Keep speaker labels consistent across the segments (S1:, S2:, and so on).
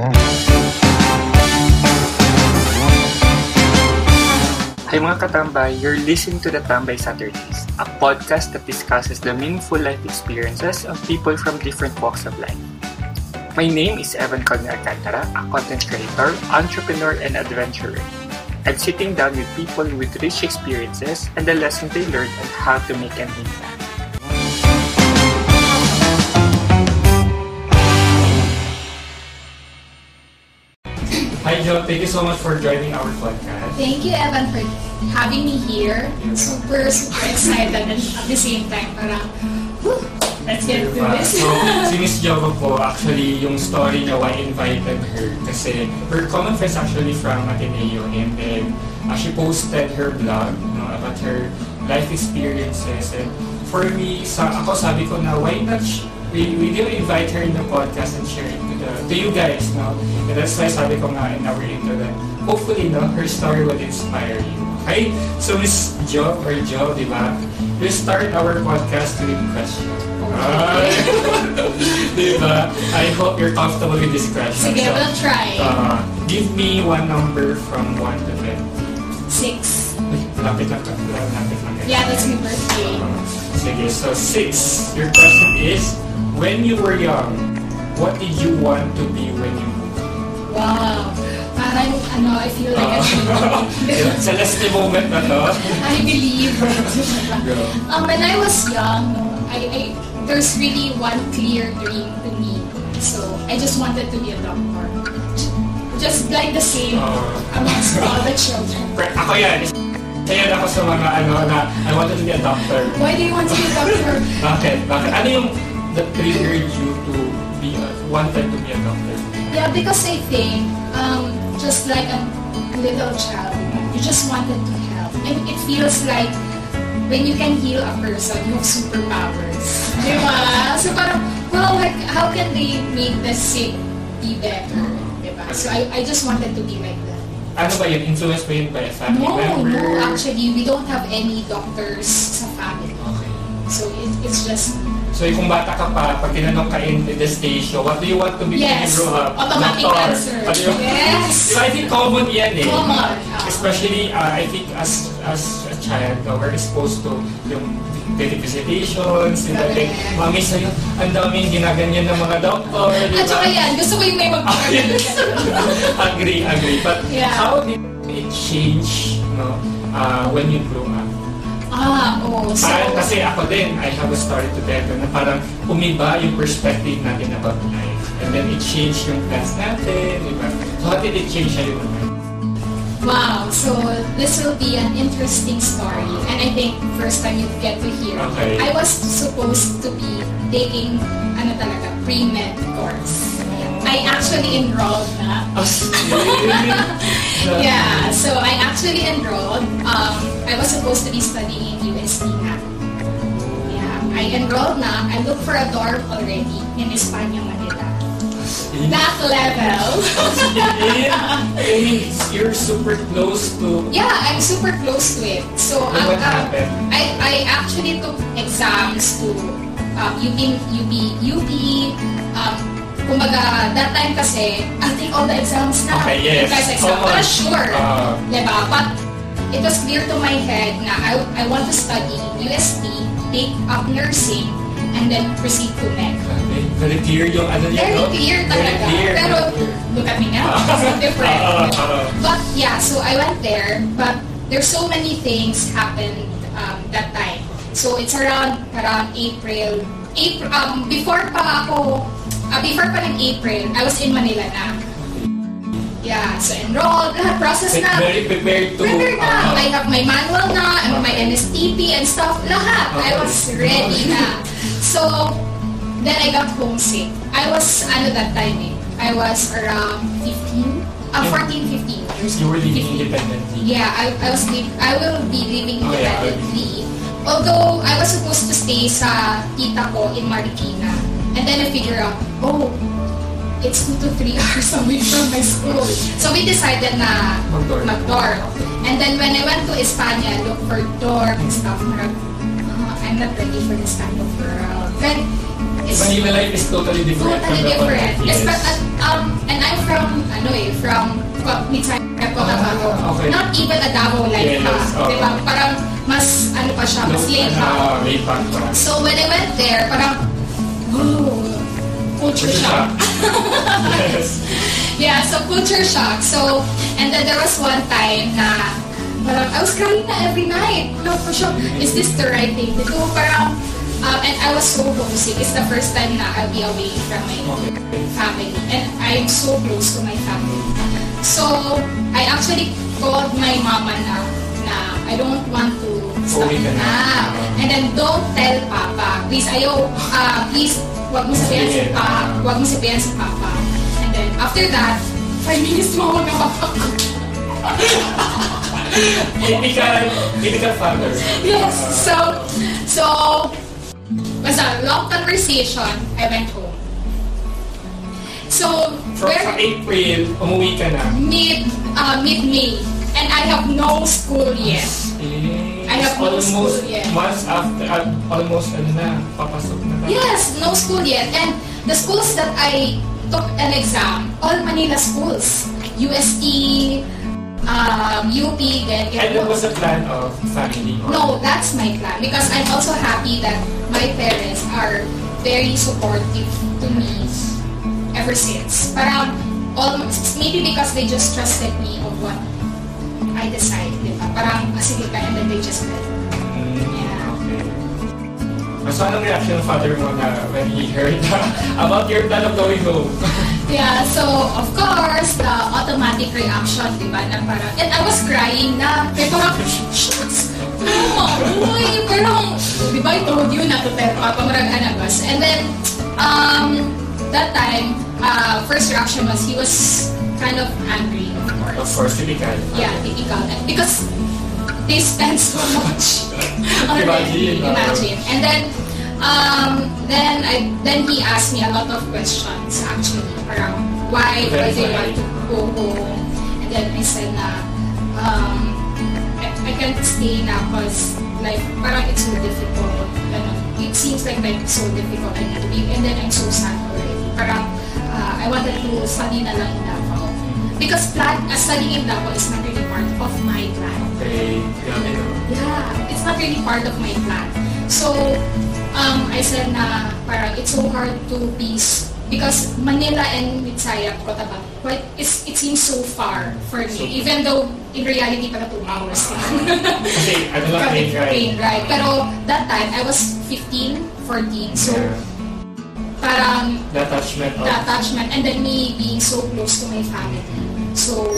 S1: Hi mga katambay, you're listening to the Tambay Saturdays, a podcast that discusses the meaningful life experiences of people from different walks of life. My name is Evan Alcantara, a content creator, entrepreneur, and adventurer. I'm sitting down with people with rich experiences and the lessons they learned on how to make an impact. Joe, thank you so much for joining our podcast.
S2: Thank you, Evan, for having me here. Super, super excited and at the same time, parang, whew, let's get to
S1: Diba?
S2: this.
S1: So, si Miss Jova po, actually, yung story niya, why invited her. Kasi, her common friends actually from Ateneo. And then, uh, she posted her blog no, about her life experiences. And for me, sa, ako sabi ko na, why not we, we will invite her in the podcast and share it to, the, to you guys, no? And that's why sabi ko nga in our intro that hopefully, no, her story will inspire you. Okay? So, Miss Jo, or Jo, di ba? We'll start our podcast with questions. Ay, diba? I hope you're comfortable with this question.
S2: Sige,
S1: So,
S2: we'll try.
S1: uh, give me one number from 1 to 10.
S2: Six.
S1: Ay, lapit lang ka. Lapit lang ka.
S2: Yeah, that's my birthday.
S1: Uh, sige, so 6. Your question is, when you were young, what did you want to be when you grew up?
S2: Wow. Parang, ano, I feel like I should
S1: Uh, Celeste moment na to.
S2: I believe. Um, when I was young, I, I, there's really one clear dream to me. So, I just wanted to be a doctor. Just like the same
S1: Uh,
S2: amongst all the children.
S1: Ako yan. Kaya ako sa mga ano na I wanted to be a doctor.
S2: Why do you want to be a doctor?
S1: Bakit? Bakit? Ano yung that triggered you to be a, wanted to be a doctor?
S2: Yeah, because I think, um, just like a little child, you just wanted to help. And it feels like when you can heal a person, you have superpowers. Di ba? So parang, well, like, how can they make the sick be better? Di ba? So I, I just wanted to be like that.
S1: Ano ba yun? Influence ba yun by a family
S2: No,
S1: member?
S2: no, actually, we don't have any doctors sa family.
S1: Okay.
S2: So it, it's just,
S1: So kung bata ka pa, pag tinanong ka in the station, what do you want to be when you
S2: yes,
S1: grow up?
S2: automatic
S1: Doctor.
S2: answer.
S1: Yun?
S2: Yes.
S1: Diba, I think common yan eh.
S2: Common.
S1: Especially, uh, I think as as a child, uh, we're exposed to yung visitations, diba?
S2: Correct.
S1: Like, mami sa'yo, ang daming ginaganyan ng mga doktor?
S2: At saka yan, gusto ko yung may mag
S1: agree, agree. But
S2: Yeah.
S1: how did it change no, uh, when you grew up?
S2: Ah, oh, so,
S1: Parang kasi ako din, I have a story to tell na parang umiba yung perspective natin about life. And then it changed yung plans natin, di ba? So how did it change sa'yo naman?
S2: Wow, so this will be an interesting story. And I think first time you get to hear.
S1: Okay.
S2: I was supposed to be taking, ano talaga, pre-med course. I actually enrolled na.
S1: As
S2: Yeah, so I actually enrolled. Um, I was supposed to be studying in UST na. Yeah, I enrolled na. I looked for a dorm already in Espanya, Manila. That level.
S1: You're super close to
S2: Yeah, I'm super close to it. So
S1: what
S2: um, um,
S1: happened?
S2: I, I actually took exams to um, UP, UP, UP, kumbaga, that time kasi, I'll take all the exams na.
S1: Okay, yes.
S2: Entrance exam.
S1: Common.
S2: Para sure.
S1: Ah.
S2: diba? But it was clear to my head na I, I want to study UST, take up nursing, and then proceed to med.
S1: Very clear yung ano niya,
S2: Very clear
S1: Very
S2: talaga.
S1: clear.
S2: Pero, look at me now. So different.
S1: Ah, ah, ah.
S2: But yeah, so I went there, but there's so many things happened um, that time. So it's around around April. April um, before pa ako, uh, before pa ng April, I was in Manila na. Yeah, so enrolled, lahat process na.
S1: very prepared to...
S2: Prepared na. I have my manual na, and my NSTP and stuff, lahat. I was ready na. So, then I got homesick. I was, ano that time eh, I was around 15, uh, 14, 15 years
S1: you were living
S2: 15.
S1: independently.
S2: Yeah, I, I was live, I will be living
S1: Oh, yeah.
S2: independently. Although I was supposed to stay sa tita ko in Marikina. And then I figure out, oh, it's two to three hours away from my school. So we decided na
S1: Mag-dorm.
S2: And then when I went to Espanya, look for dorm and stuff, parang, "Ah, I'm not ready for this kind of world. Then, it's
S1: Manila life is totally different
S2: totally different. Yes, but, uh, um, and I'm from ano eh, from Mitsaya Cotabato.
S1: Ah, okay.
S2: Not even a Davao like
S1: Yes,
S2: ha.
S1: oo.
S2: Di ba? Parang mas, ano pa siya, mas laid back.
S1: Pa.
S2: So when I went there, parang, oh, culture shock.
S1: yes.
S2: Yeah, so culture shock. So, and then there was one time na parang I was crying na every night. No, for sure, is this the right thing to do? Parang, um, and I was so homesick. It's the first time na I'll be away from my family. And I'm so close to my family. So, I actually called my mama na I don't want to stop
S1: Uwi ka na.
S2: na. And then, don't tell Papa. Please, ayaw, uh, please, wag mo sabihin
S1: Sige.
S2: sa Papa. Wag mo sabihin sa Papa. And then, after that, five minutes tumawag na Papa ko.
S1: Hindi ka, hindi ka father.
S2: Yes. So, so, basta long conversation, I went home. So,
S1: From
S2: where,
S1: April, umuwi ka na.
S2: mid, uh, mid-May, and I have no school yet.
S1: Eh,
S2: I have no
S1: almost
S2: school yet.
S1: months after, uh, almost ano na, papasok na tayo.
S2: Yes, no school yet. And the schools that I took an exam, all Manila schools. UST, um, UP, then
S1: And that was the plan of family? or-
S2: No, that's my plan because I'm also happy that my parents are very supportive to me ever since. Parang almost, maybe because they just trusted me of what I decide, di ba? Parang, ka, and then they just.
S1: Mm,
S2: Yeah.
S1: okay. So, anong reaction ng father mo na when he heard about your plan of going home?
S2: Yeah, so of course, the automatic reaction, di ba, na parang, and I was crying na, kaya parang, mama, uy, parang, di ba, I told you not to tell papa, marag anabas. And then, um, that time, uh, first reaction was, he was kind of angry, of
S1: of
S2: course.
S1: course, typical.
S2: Yeah, typical. Because they spend so much on.
S1: Imagine, uh,
S2: Imagine. And then, um, then I then he asked me a lot of questions actually around why why they want to go home. And then I said na um, I, I can't stay now because like parang it's so difficult. It seems like like so difficult I need to be and then I'm so sad already. Parang uh, I wanted to study na lang in Davao. Because plan, uh, studying in Davao is not really part of my plan.
S1: Okay.
S2: Yeah, it's not really part of my plan. So, um, I said na parang it's so hard to be because Manila and Mitsaya, Cotabato, but it's, it seems so far for me.
S1: So-
S2: even though in reality, para two hours lang.
S1: Kasi, ano lang,
S2: Traffic
S1: train ride.
S2: train ride. Pero that time, I was 15, 14. So,
S1: Yeah.
S2: Parang
S1: The attachment
S2: the attachment and then me being so close to my family. So,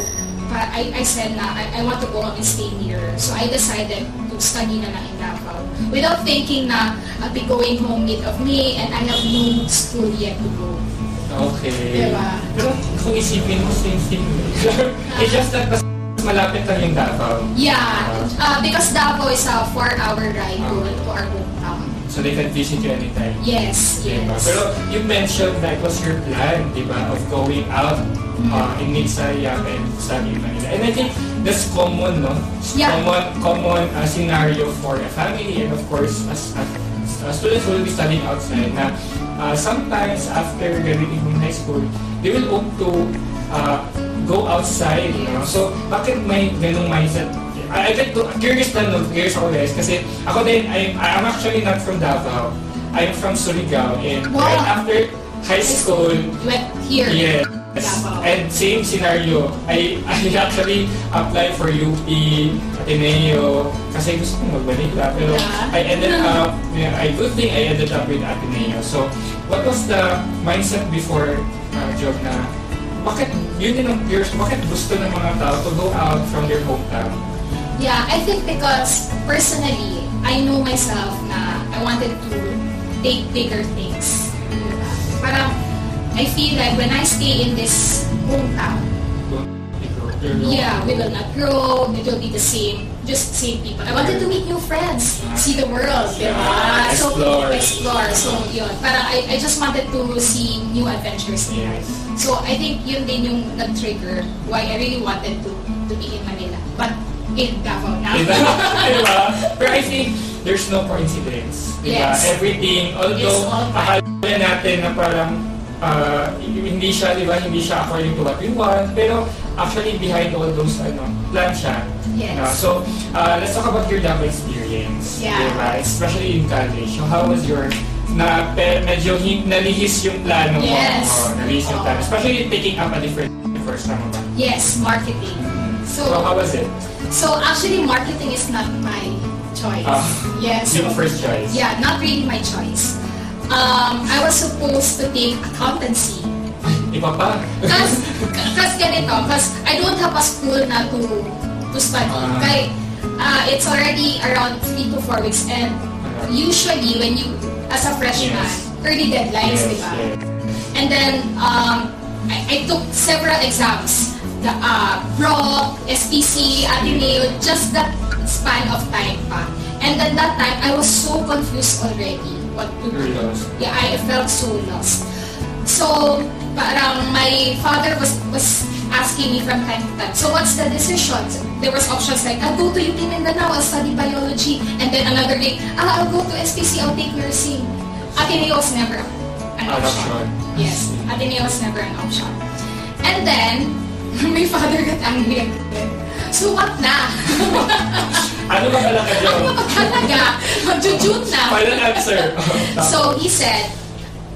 S2: I, I said na I, I want to go out and stay here. So, I decided to study na lang in Davao. Without thinking na I'll be going home mid of May and I have no school yet to go.
S1: Okay.
S2: Diba?
S1: Pero kung isipin mo, same thing. It's just that mas malapit lang yung Davao.
S2: Yeah, uh, because Davao is a four-hour ride to, to our.
S1: So they can visit you anytime.
S2: Yes,
S1: Diba?
S2: yes.
S1: Pero you mentioned that was your plan, di ba, of going out uh, in Midsaya and studying Manila. And I think that's common, no?
S2: Yeah.
S1: Common, common uh, scenario for a family and of course, as, as uh, students will be studying outside na uh, sometimes after graduating from high school, they will opt to uh, go outside, you know? So, bakit may ganung mindset I, I get curious na no, curious ako guys, kasi ako din, I'm, I'm actually not from Davao. I'm from Surigao, and
S2: Wow.
S1: right after high school,
S2: You went here.
S1: yes,
S2: Davao.
S1: and same scenario, I, I actually applied for UP, Ateneo, kasi gusto kong magbalik pero
S2: Yeah.
S1: I ended up, yeah, I good thing I ended up with Ateneo. So, what was the mindset before uh, job na, bakit, yun din ang curious, bakit gusto ng mga tao to go out from their hometown?
S2: Yeah, I think because personally, I know myself na I wanted to take bigger things. Diba? Parang, I feel like when I stay in this hometown, yeah, we will not grow, it will be the same, just same people. I wanted to meet new friends, see the world, diba?
S1: Yeah,
S2: So,
S1: explore.
S2: So, yun. Parang I, I just wanted to see new adventures in life. So, I think yun din yung nag-trigger why I really wanted to, to be in Manila. But, in Davao now.
S1: Diba? diba? Pero I think there's no coincidence. Diba?
S2: Yes.
S1: Everything, although akala natin na parang uh, hindi siya, di ba, hindi siya according to what we want, pero actually behind all those, ano, plan siya.
S2: Yes.
S1: Uh, so, uh, let's talk about your love experience.
S2: Yeah.
S1: Diba? Especially in college. So, how was your, na pe, medyo nalihis yung plano mo.
S2: Yes.
S1: Oh, nalihis yung plano. Especially taking up a different course, tama ba?
S2: Yes, marketing.
S1: So,
S2: So,
S1: how was it?
S2: So actually marketing is not my choice.
S1: Ah.
S2: yes.
S1: Your first choice?
S2: Yeah, not really my choice. Um, I was supposed to take accountancy.
S1: Iba pa?
S2: Kasi, kasi ganito, kasi I don't have a school na to to study. Kaya, uh, it's already around 3 to 4 weeks and usually when you, as a freshman,
S1: Yes.
S2: early deadlines,
S1: yes,
S2: di ba?
S1: yes.
S2: And then, um, I, I took several exams. The uh, Brock, SPC, Ateneo, just that span of time pa. And at that time, I was so confused already. What to do. Yeah, I felt so lost. So, parang my father was was asking me from time to time, so what's the decision? So, there was options like, I'll go to UP Mindanao, I'll study biology. And then another day, ah, I'll go to SPC, I'll take nursing. Ateneo was never an option. Yes, Ateneo was never an option. And then, my father got angry. So what na?
S1: Ano ba talaga
S2: Ano
S1: yun?
S2: ba talaga? Mag-june na.
S1: Final answer.
S2: So he said,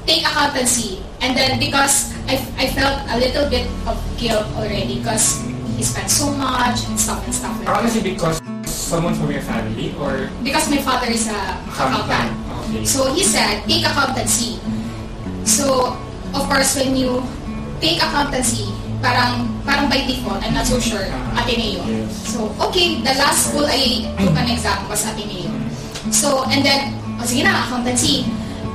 S2: take accountancy. And then because I, I felt a little bit of guilt already because he spent so much and stuff and stuff like that.
S1: Honestly, because someone from your family or
S2: Because my father is a accountant.
S1: Okay.
S2: So he said, take accountancy. So, of course, when you take accountancy, parang parang by default, I'm not so sure, Ateneo. So, okay, the last school I took an exam was Ateneo. So, and then, oh, sige na, accountancy.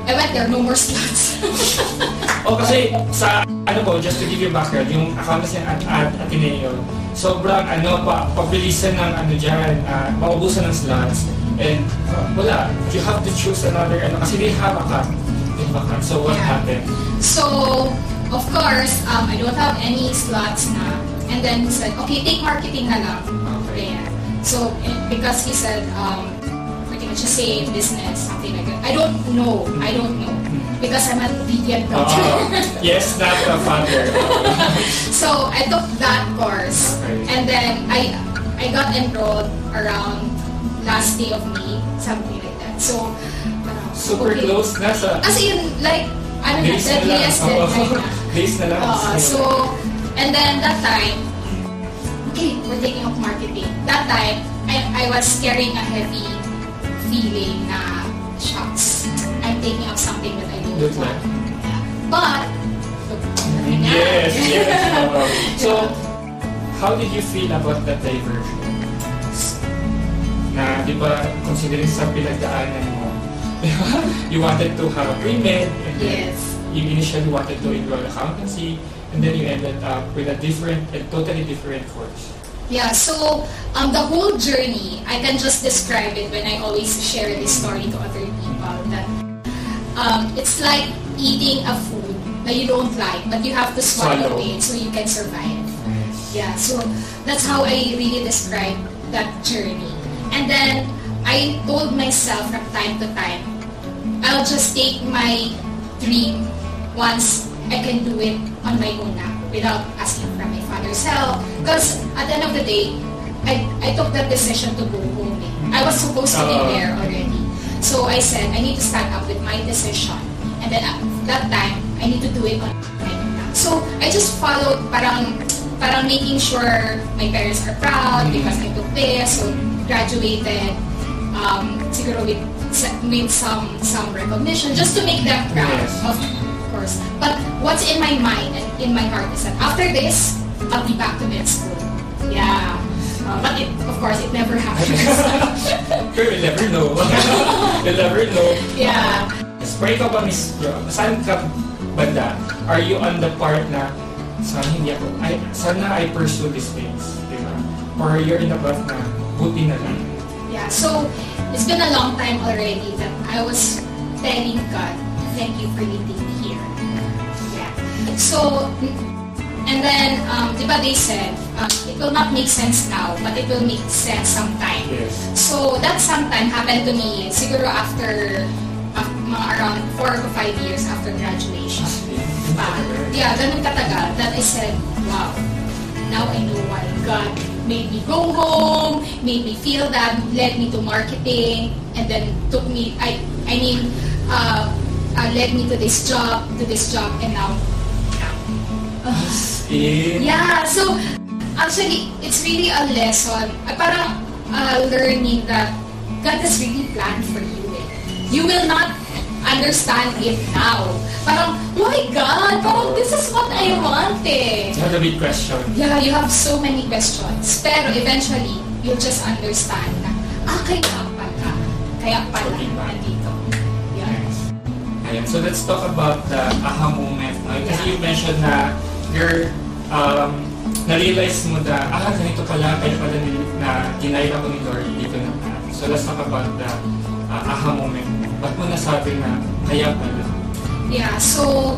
S2: I went there, no more slots.
S1: O kasi sa ano po, just to give you background, yung accountancy at, at Ateneo, sobrang ano, pa, pabilisan ng ano dyan, uh, maubusan ng slots. And uh, wala, you have to choose another, ano, kasi. They have a cut. So what
S2: Yeah.
S1: happened?
S2: So, of course, um, I don't have any slots na. And then he said, okay, take marketing na lang.
S1: Okay.
S2: So, eh, because he said, um, pretty much the same business, something like that. I don't know. I don't know. Because I'm a deviant
S1: Uh, yes, not a father.
S2: so, I took that course. And then, I I got enrolled around last day of May, something like that. So, parang,
S1: Super
S2: okay.
S1: close na sa
S2: As in, like, ano na,
S1: days na lang.
S2: deadliest
S1: Oo.
S2: deadline na.
S1: days na lang.
S2: Uh, so, and then that time, okay, we're taking up marketing. That time, I, I was carrying a heavy feeling na, shucks, I'm taking up something that I don't
S1: Don't
S2: want. Yeah. But,
S1: Yes, yes. so, how did you feel about that diversion? Na, di ba, considering sa pinagdaanan mo, you wanted to have a pre-med, and then
S2: Yes.
S1: you initially wanted to enroll accountancy, and then you ended up with a different and totally different course.
S2: Yeah, so um, the whole journey, I can just describe it when I always share this story to other people that um, it's like eating a food that you don't like, but you have to swallow
S1: Swallow.
S2: it so you can survive. Yeah, so that's how I really describe that journey. And then I told myself from time to time, I'll just take my dream once I can do it on my own now without asking from my father's help. Because at the end of the day, I, I took that decision to go home. eh. I was supposed to be
S1: Uh.
S2: there already. So I said, I need to stand up with my decision. And then at that time, I need to do it on my own now. So I just followed parang parang making sure my parents are proud because I took this, so graduated, um, siguro with, with some some recognition, just to make them proud,
S1: Yes.
S2: of course. But what's in my mind and in my heart is that after this, I'll be back to med school. Yeah. Uh, but it, of course, it never happens.
S1: You'll never know. you'll never know.
S2: yeah.
S1: Pero ikaw ba, Miss Jo, saan ka banda? Are you on the part na sana hindi ako, ay, sana I pursue these things, di ba? Or you're in the path na buti na lang.
S2: Yeah, so it's been a long time already that I was telling God, thank you for leading me here. Yeah. So, and then, um, di ba they said, um, it will not make sense now, but it will make sense sometime.
S1: Yes.
S2: So, that sometime happened to me siguro after, uh, mga around 4 to 5 years after graduation. pa. Yeah, ganun katagal that I said, wow, now I know why God made me go home, made me feel that, led me to marketing, and then took me, I, I mean, uh, uh, led me to this job, to this job, and now,
S1: Eh,
S2: yeah, so actually, it's really a lesson, uh, parang uh, learning that God has really planned for you. Eh. You will not understand it now. Parang, why God? Parang, this is what I want eh.
S1: you had a big question.
S2: Yeah, you have so many questions. Pero eventually, you'll just understand na, ah, kaya pala. Kaya pala
S1: Okay,
S2: nandito. Yeah.
S1: Yes. Ayan, so let's talk about the aha moment. No? Kasi you mentioned na you're, um, na-realize mo na, ah, ganito pala, kaya pala na ginaya ko ni Lord dito na. So let's talk about the uh, aha moment. Ba't mo nasabi na kaya pala?
S2: Yeah, so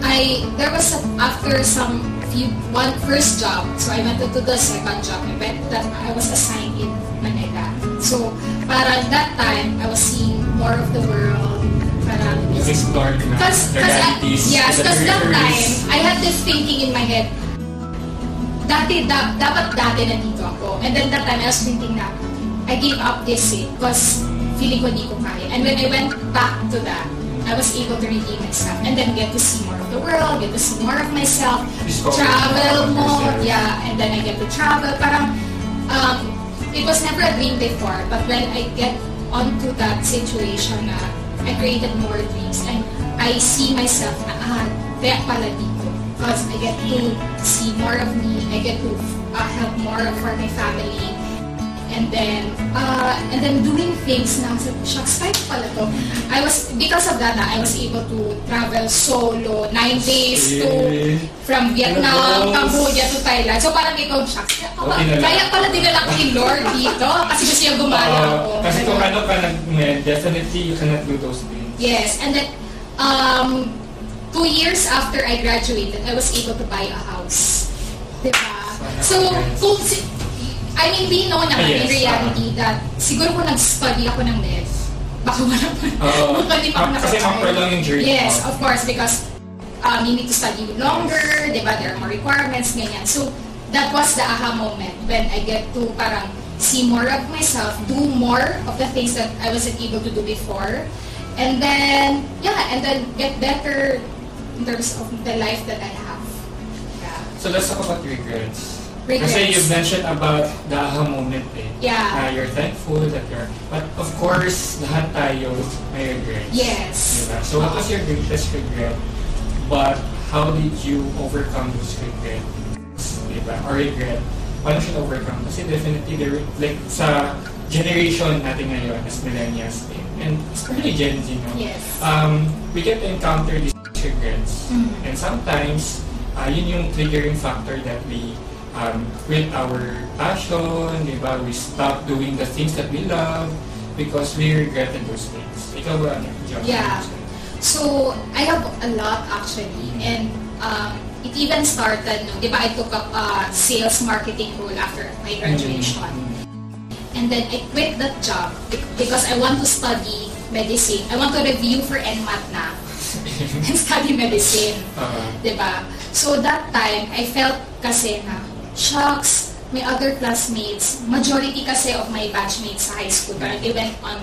S2: I there was a, after some few one first job, so I went to the second job. I went that I was assigned in Manila. So para that time I was seeing more of the world. Para
S1: na
S2: Because,
S1: the realities,
S2: yes, because that time, I had this thinking in my head, dati, da, dapat dati nandito ako. And then that time, I was thinking na, I gave up this eh, because feeling ko di ko kaya. And when I went back to that, I was able to redeem myself and then get to see more of the world, get to see more of myself, travel more, yeah, and then I get to travel. Parang, um, it was never a dream before, but when I get onto that situation na I created more dreams and I see myself na, ah, kaya pala dito. Because I get to see more of me, I get to uh, help more for my family, and then uh, and then doing things na shucks kaya pala to I was because of that I was able to travel solo nine days to from Vietnam,
S1: Hello.
S2: Cambodia to Thailand. So parang ikaw, shucks, kaya,
S1: dinala.
S2: kaya pala dinala ko ni Lord dito kasi gusto niya gumala
S1: Oo.
S2: ako.
S1: kasi kung ano ka nag definitely you cannot do those things.
S2: Yes, and then um, two years after I graduated, I was able to buy a house. Diba? So, kung I mean, we know naman in
S1: Yes,
S2: reality that siguro kung nag-study ako ng med, baka wala pa.
S1: Oo.
S2: baka di pa ako
S1: Kasi ma-prolong yung journey
S2: Yes, of course, because um, you need to study longer, di ba? There are more requirements, ganyan. So, that was the aha moment when I get to parang see more of myself, do more of the things that I wasn't able to do before. And then, yeah, and then get better in terms of the life that I have. Yeah.
S1: So let's talk about regrets.
S2: Regrets.
S1: Kasi you mentioned about the aha moment eh.
S2: Yeah.
S1: Na you're thankful that you're... But of course, lahat tayo may regrets.
S2: Yes.
S1: Diba? So what was your greatest regret? But how did you overcome those regrets? Diba? Or regret? Paano siya overcome? Kasi definitely, there, like sa generation natin ngayon as millennials eh, and especially Gen Z, no?
S2: Yes.
S1: um, we get to encounter these regrets.
S2: Mhm.
S1: And sometimes, uh, yun yung triggering factor that we um, quit our passion, di ba? We stop doing the things that we love because we regretted those things. Ikaw ba, John?
S2: Yeah. So, I have a lot actually. And um, it even started, no, di ba, I took up a sales marketing role after my graduation.
S1: Mm.
S2: And then I quit that job because I want to study medicine. I want to review for NMAT na and study medicine.
S1: Uh,
S2: Diba? So that time, I felt kasi na, shucks, may other classmates, majority kasi of my batchmates sa high school, parang they went on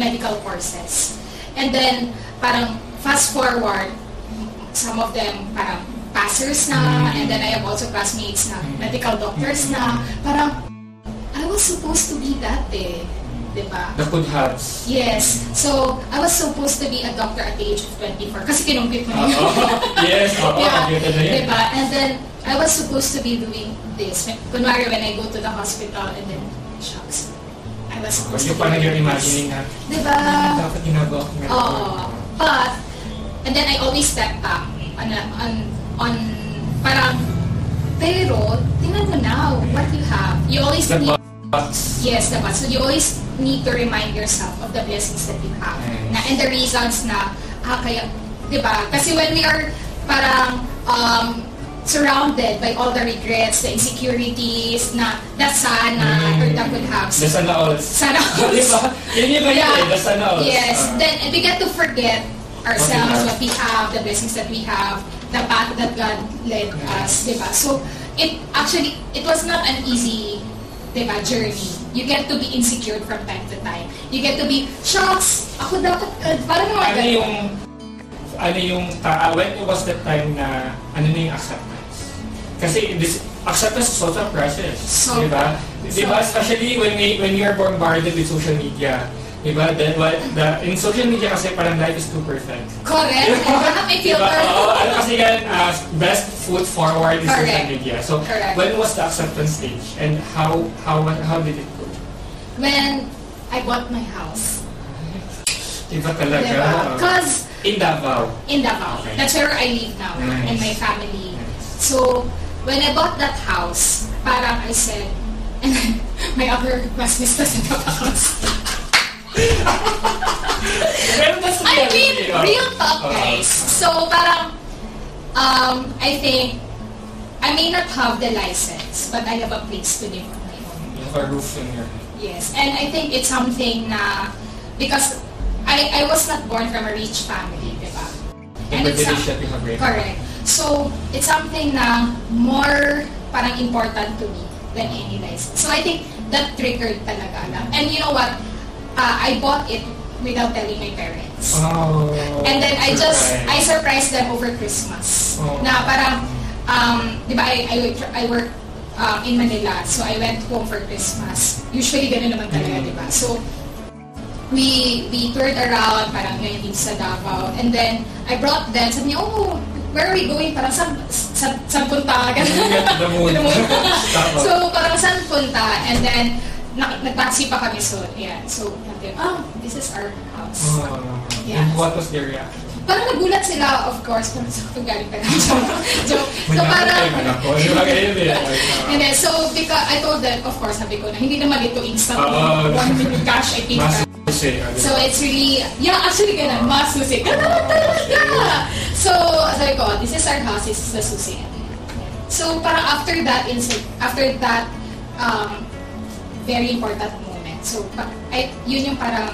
S2: medical courses. And then, parang fast forward, some of them parang passers na, and then I have also classmates na medical doctors na, parang, I was supposed to be that eh. Diba?
S1: the could haves.
S2: Yes. So, I was supposed to be a doctor at the age of 24 kasi kinumpit mo na yun.
S1: Yes, oo,
S2: yeah. Diba? And then, I was supposed to be doing this. Kunwari, when I go to the hospital and then, shucks, I was supposed
S1: Yung
S2: to be
S1: you're
S2: doing
S1: imagining
S2: this.
S1: na,
S2: Diba?
S1: "Ah, dapat ginagawa ko.
S2: Oo. But, and then I always step back on, on, on, parang, pero, tingnan mo now, what you have. You always
S1: The
S2: need
S1: box.
S2: Yes, diba? So you always need to remind yourself of the blessings that you have.
S1: Yes.
S2: Na, and the reasons na, ah, kaya, diba? Kasi when we are parang um, surrounded by all the regrets, the insecurities, na that sana, or that would have.
S1: The sana all.
S2: Sana
S1: Di ba? Yun yung ganyan eh, the sana all.
S2: Yes.
S1: Ah.
S2: Then we get to forget ourselves, what we have, the blessings that we have, the path that God led us, di ba? So, it actually, it was not an easy, di ba, journey. You get to be insecure from time to time. You get to be, shucks, ako dapat, uh, parang mga
S1: Ano yung, ano yung, uh, when was the time na, ano na yung acceptance? Kasi this, acceptance is also a process.
S2: So-
S1: di ba? Di ba? Especially when, we, when you are bombarded with social media. Di ba? Then what, the, in social media kasi parang life is too perfect.
S2: Correct. Baka may
S1: Diba?
S2: filter.
S1: Oo, ano kasi yan, uh, best foot forward in social
S2: Correct.
S1: media. So,
S2: Correct.
S1: when was the acceptance stage? And how how how did it go?
S2: When I bought my house.
S1: Diba talaga?
S2: Diba? Because
S1: in Davao.
S2: in Davao,
S1: Okay.
S2: that's where I live now
S1: Nice.
S2: and my family.
S1: Nice.
S2: So, when I bought that house, parang I said, and my other classmates doesn't have a house.
S1: Pero that's the
S2: I mean, real talk, guys. So, parang, um, I think, I may not have the license, but I have a place to live on my own.
S1: You have a roof in your head.
S2: Yes, and I think it's something na, because I, I was not born from a rich family, di ba?
S1: And
S2: it's some-
S1: that you have right
S2: Correct. So, it's something na more parang important to me than any license. So, I think that triggered talaga. Na. And you know what? Uh, I bought it without telling my parents.
S1: Oh,
S2: And then I just. I surprised them over Christmas.
S1: Oh.
S2: Na parang, um, di ba, I, I, I work um, in Manila. So, I went home for Christmas. Usually, ganun naman talaga,
S1: Mm.
S2: di ba? So, we we toured around, parang ngayon sa Davao. And then, I brought them, sabi niya, oh, where are we going? Parang saan, saan, saan punta? So, parang saan punta? And then, na, nag-taxi pa kami. So, yeah. So, sabi, oh, this is our house.
S1: oh,
S2: Yeah.
S1: And what was their reaction?
S2: Parang nagulat sila, of course, parang sa kung galing pa lang. Joke. Joke. So, parang,
S1: uh,
S2: and then, so, because I told them, of course, sabi ko na, hindi naman ito instant,
S1: Oo.
S2: one minute cash, I think.
S1: Ano,
S2: So, it's really, yeah, actually, ganun, mas susi. Ganun talaga! So, sabi ko, this is our house, this is the susi. So, parang after that, incident, after that, um, very important moment. So, I, yun yung parang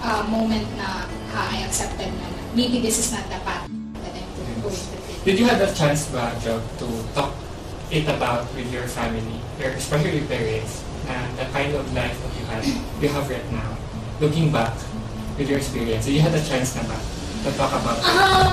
S2: uh, moment na ah, I accepted na maybe this is not the path that I'm going to take.
S1: Did you have the chance ba, Job, to talk it about with your family, your, especially with parents, na the kind of life that you have, you have right now, looking back with your experience, did you had a chance na ba to talk about it?
S2: Um,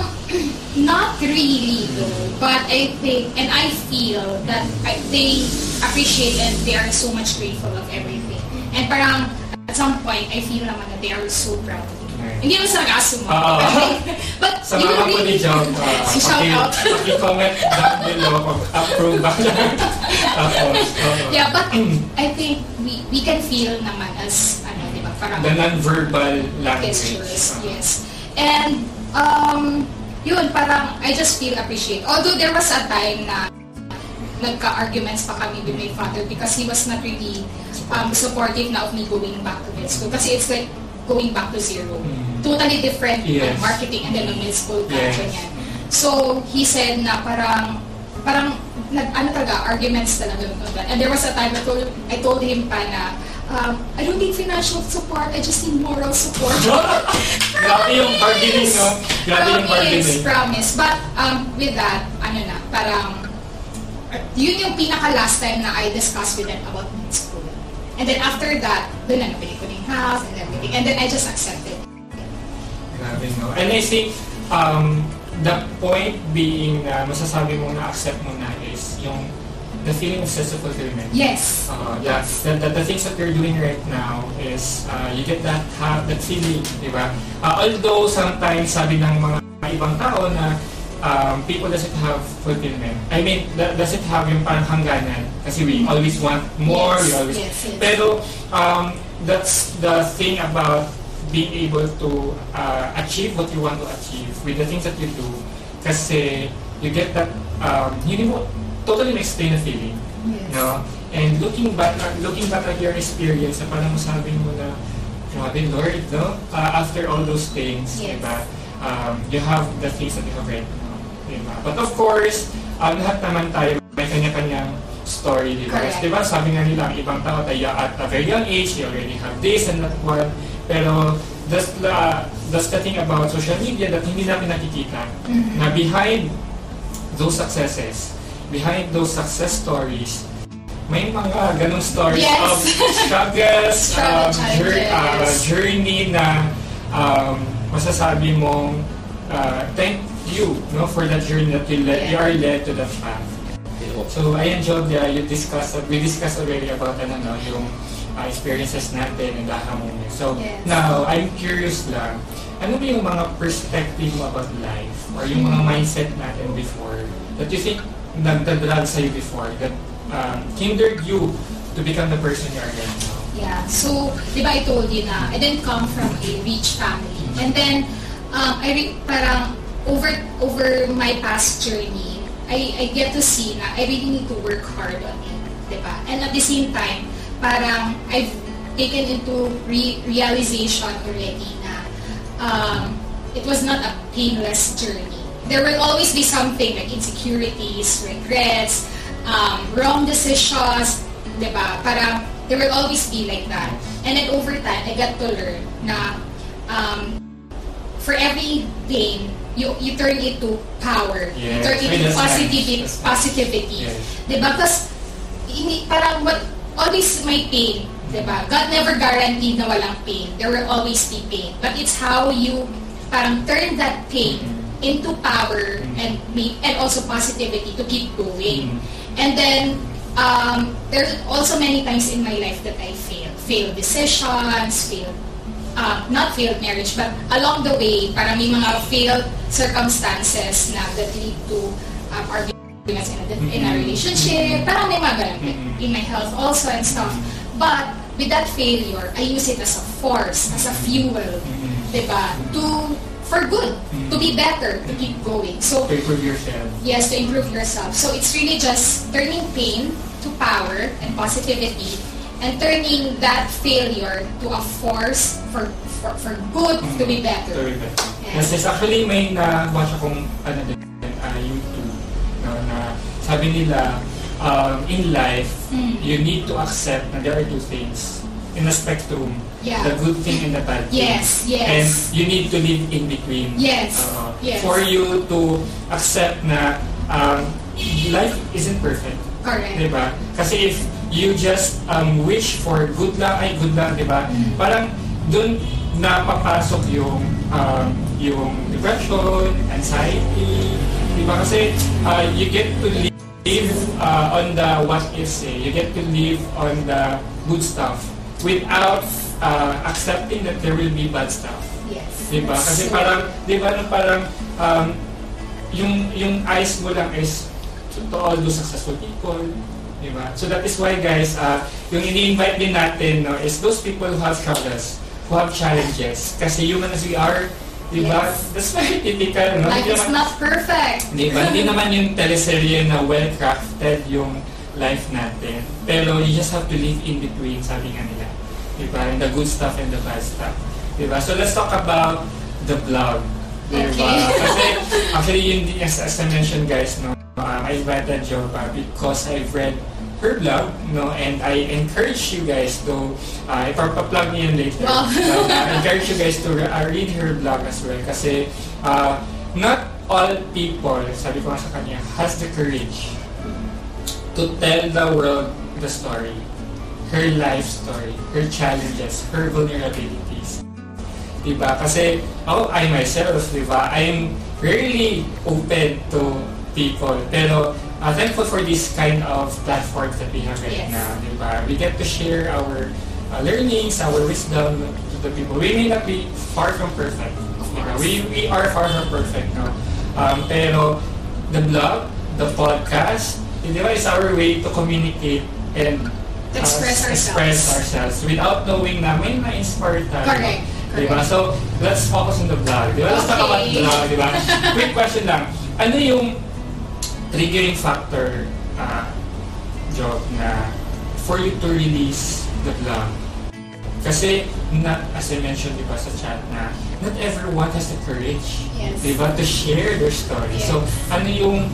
S2: not really though, but I think and I feel that I, they appreciate and they are so much grateful of everything. And parang at some point, I feel naman that they are so proud of. Hindi naman sa nag-assume mo. But
S1: Sa
S2: you
S1: mga
S2: really,
S1: ni Job, uh,
S2: Shout
S1: paki-
S2: out.
S1: paki-comment down below kung approve ba. Tapos,
S2: yeah, but I think we we can feel naman as ano, di ba? Parang
S1: the non-verbal language.
S2: gestures, yes. And, um, yun, parang, I just feel appreciate. Although there was a time na nagka-arguments pa kami with my father because he was not really um, supportive na of me going back to med school. Kasi it's like going back to zero.
S1: Mm.
S2: Totally different
S1: Yes.
S2: marketing and then med school ka,
S1: Yes.
S2: ganyan. So, he said na parang, parang, nag, ano talaga, arguments talaga. And there was a time I told, I told him pa na, um, I don't need financial support, I just need moral support.
S1: Grabe yung bargaining, no? Grabe yung bargaining.
S2: promise. But um, with that, ano na, parang, yun yung pinaka last time na I discussed with them about med school. And then after that, dun na nabili ko ng house and everything. And then I just accepted.
S1: Grabe, no? And I think, um, the point being na masasabi mo na accept mo na is yung the feeling of sense of fulfillment.
S2: Yes.
S1: Uh, yeah, the, the, the things that you're doing right now is uh, you get that have that feeling, di ba? Uh, although sometimes sabi ng mga ibang tao na um, people doesn't have fulfillment. I mean, that doesn't have yung parang hangganan kasi we always want more, we
S2: Yes,
S1: always
S2: yes, yes.
S1: Pero um, that's the thing about being able to uh, achieve what you want to achieve with the things that you do kasi you get that um, you know totally explain the feeling
S2: Yes.
S1: no and looking back uh, looking back at your experience na parang masabi mo na grabe Lord no uh, after all those things
S2: Yes.
S1: diba um, you have the things that you have right now diba but of course um, lahat naman tayo may kanya-kanyang story diba
S2: Correct.
S1: diba sabi nga nila ang ibang tao tayo at a very young age they already have this and that one pero that's the, that's the thing about social media that hindi natin nakikita. Na behind those successes, behind those success stories, may mga ganong stories
S2: Yes.
S1: of struggles,
S2: Struggle
S1: um, jour- uh, journey na um, masasabi mong uh, thank you no for that journey that you, led, you are led to that path. So I enjoyed uh, you discuss we discussed already about ano no yung uh, experiences natin and aha moment. So
S2: Yes.
S1: now I'm curious lang ano ba yung mga perspective mo about life or yung mga mindset natin before that you think nagdadrag sa'yo before that um, hindered you to become the person you are now?
S2: Yeah. So, di ba I told you na, I didn't come from a rich family. And then, um, I re- parang over over my past journey, I, I get to see na I really need to work hard on it. Di ba? And at the same time, parang I've taken into re- realization already na um, it was not a painless journey. There will always be something like insecurities, regrets, um, wrong decisions, di ba? Parang there will always be like that. And then over time, I got to learn na um, for every pain, you you turn it to power. You
S1: Yes.
S2: turn it to positivity.
S1: Nice.
S2: positivity.
S1: Yes.
S2: Di ba? Kasi hindi, parang what, always may pain. Di ba? God never guaranteed na walang pain. There will always be pain. But it's how you parang turn that pain into power and make, and also positivity to keep going.
S1: Mhm.
S2: And then, um, there's also many times in my life that I failed. Failed decisions, failed, uh, not failed marriage, but along the way, parang may mga failed circumstances na that lead to um, arguments in a, in a relationship. Parang may mga ganun. In my health also and stuff. But, with that failure, I use it as a force, as a fuel, diba? To, for good, to be better, to keep going. So,
S1: To improve yourself.
S2: Yes, to improve yourself. So it's really just turning pain to power and positivity and turning that failure to a force for for, for good to be better.
S1: Sorry, but
S2: Yes.
S1: yes, yes, actually may na-watch akong ano din, uh, YouTube no, na sabi nila um, in life
S2: Mm.
S1: you need to accept na there are two things in a spectrum
S2: Yeah.
S1: the good thing and the bad thing
S2: Yes, yes.
S1: and you need to live in between
S2: Yes,
S1: Oo.
S2: yes.
S1: for you to accept na um, life isn't perfect
S2: Correct.
S1: Diba? Kasi if you just um, wish for good lang, ay good lang, diba?
S2: Mm.
S1: Parang dun napapasok yung um, yung depression, anxiety, diba? Kasi uh, you get to live uh, on the what is eh. You get to live on the good stuff without uh, accepting that there will be bad stuff.
S2: Yes.
S1: Diba? Kasi parang, diba, nung parang, um, yung, yung eyes mo lang is to, to all those successful people. Diba? So that is why guys, uh, yung ini-invite din natin no, is those people who have struggles, who have challenges. Kasi human as we are, diba?
S2: Yes.
S1: That's very typical. No?
S2: Life is
S1: naman-
S2: not perfect.
S1: Diba? Hindi naman yung teleserye na well-crafted yung life natin. Pero you just have to live in between, sabi nga nila. Diba? And the good stuff and the bad stuff. Diba? So let's talk about the blog. Diba?
S2: Okay.
S1: Kasi actually yun as, as I mentioned guys, no, um, I invited Jova because I've read her blog, no, and I encourage you guys to, uh, ipapaplug niyo yun later.
S2: Wow.
S1: But, uh, I encourage you guys to re- uh, read her blog as well kasi uh, not all people, sabi ko nga sa kanya, has the courage to tell the world the story, her life story, her challenges, her vulnerabilities. Diba? Kasi ako, I myself, diba, I'm really open to people. Pero uh, thankful for this kind of platform that we have right
S2: Yes.
S1: now. Diba? We get to share our uh, learnings, our wisdom to the people. We may not be far from perfect. Diba? We, we are far from perfect. No? Um, pero the blog, the podcast, di ba, is our way to communicate and
S2: express ourselves.
S1: express ourselves without knowing na may na-inspire tayo.
S2: Correct.
S1: Diba?
S2: Correct.
S1: So, let's focus on the vlog. Diba? Let's talk about
S2: Okay.
S1: vlog, diba? Quick question lang. Ano yung triggering factor, uh, job, na for you to release the vlog? Kasi, not, as I mentioned, diba, sa chat na, not everyone has the courage,
S2: Yes.
S1: diba, to share their story.
S2: Yes.
S1: So, ano yung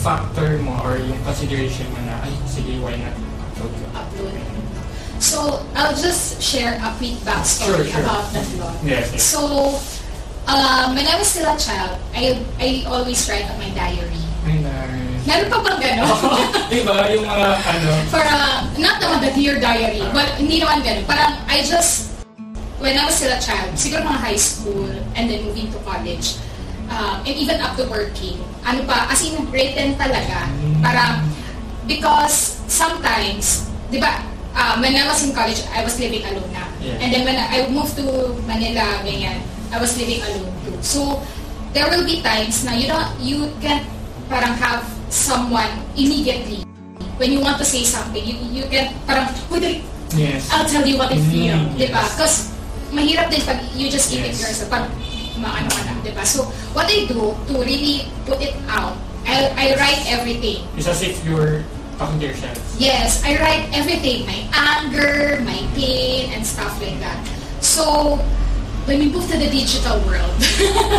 S1: factor mo or yung consideration mo na, ay, sige, why not?
S2: Upload. So, I'll just share a quick backstory
S1: Sure, sure.
S2: about that vlog.
S1: Yes, yes.
S2: So, um, when I was still a child, I I always write on my diary.
S1: Ay, nice.
S2: Meron pa bang gano'n?
S1: diba? Yung mga ano,
S2: Para, not naman the dear diary, but hindi naman gano'n. Parang, I just, when I was still a child, siguro mga high school, and then moving to college, um, and even up to working, ano pa, as in, written talaga. Parang, because sometimes, di ba, uh, when I was in college, I was living alone na.
S1: Yeah.
S2: And then when I moved to Manila, ganyan, I was living alone too. So, there will be times na you don't, you can parang have someone immediately when you want to say something, you, you can parang, "Uy, dali,
S1: yes.
S2: I'll tell you what I feel,
S1: Mm,
S2: di ba? Because mahirap din pag you just keep it
S1: Yes.
S2: yourself, pag maano ka na, di ba? So, what I do to really put it out, I, I write everything.
S1: It's as if you're
S2: Yes, I write everything. My anger, my pain, and stuff like that. So, when we move to the digital world,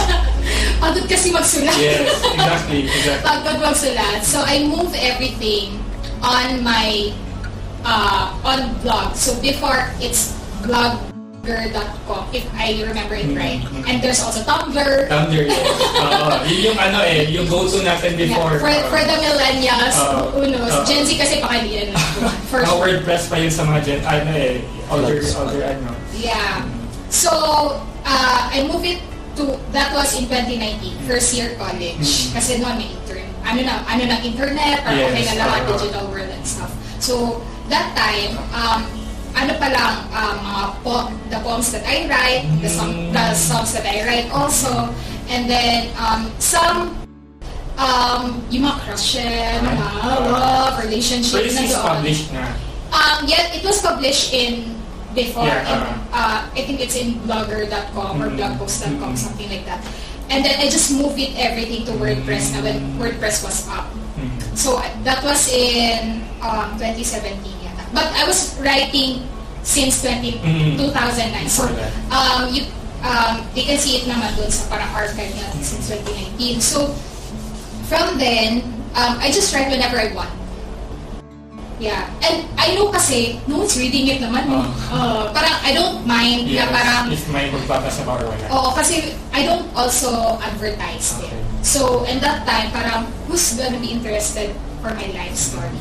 S2: pagod kasi magsulat.
S1: Yes, exactly, exactly.
S2: pagod magsulat. So, I move everything on my, uh, on blog. So, before, it's blogger.com, if I remember it right. And there's also Tumblr.
S1: Tumblr, yes. Oo, yun yung ano eh, yung go-to natin
S2: Yeah,
S1: before.
S2: for, for the millennials,
S1: Uh,
S2: who knows?
S1: uh,
S2: Gen Z kasi hindi na. For
S1: Mga WordPress pa yun sa mga gen, ano eh, older, older ano.
S2: Yeah. So, uh, I moved it to, that was in 2019, first year college.
S1: Mhm.
S2: Kasi noon may intern, ano na, ano na internet, parang
S1: Yes,
S2: okay na lahat,
S1: uh-huh.
S2: digital world and stuff. So, that time, um, ano pa lang, um, mga po, the poems that I write, the, song,
S1: Mm.
S2: the songs that I write also, and then um, some um, yung mga crushes, mga love,
S1: So
S2: relationship
S1: this
S2: na
S1: is
S2: doon.
S1: published na.
S2: Um, yeah, it was published in before.
S1: Yeah,
S2: in,
S1: uh-huh.
S2: uh, I think it's in blogger.com or
S1: Mhm.
S2: blogpost.com,
S1: Mhm.
S2: something like that. And then I just moved it everything to WordPress na when
S1: Mm.
S2: WordPress was up.
S1: Hmm.
S2: So uh, that was in um, 2017 yata. But I was writing since 20,
S1: Mhm.
S2: 2009. So um, you, um, you can see it naman doon sa parang archive niya since 2019. So from then, um, I just write whenever I want. Yeah. And I know kasi, no one's reading it naman.
S1: Oh.
S2: Uh, parang I don't mind
S1: Yes,
S2: na parang,
S1: if may magbabasa ba or wala.
S2: oo, kasi I don't also advertise it.
S1: Okay.
S2: So, in that time, parang, who's gonna be interested for my life story?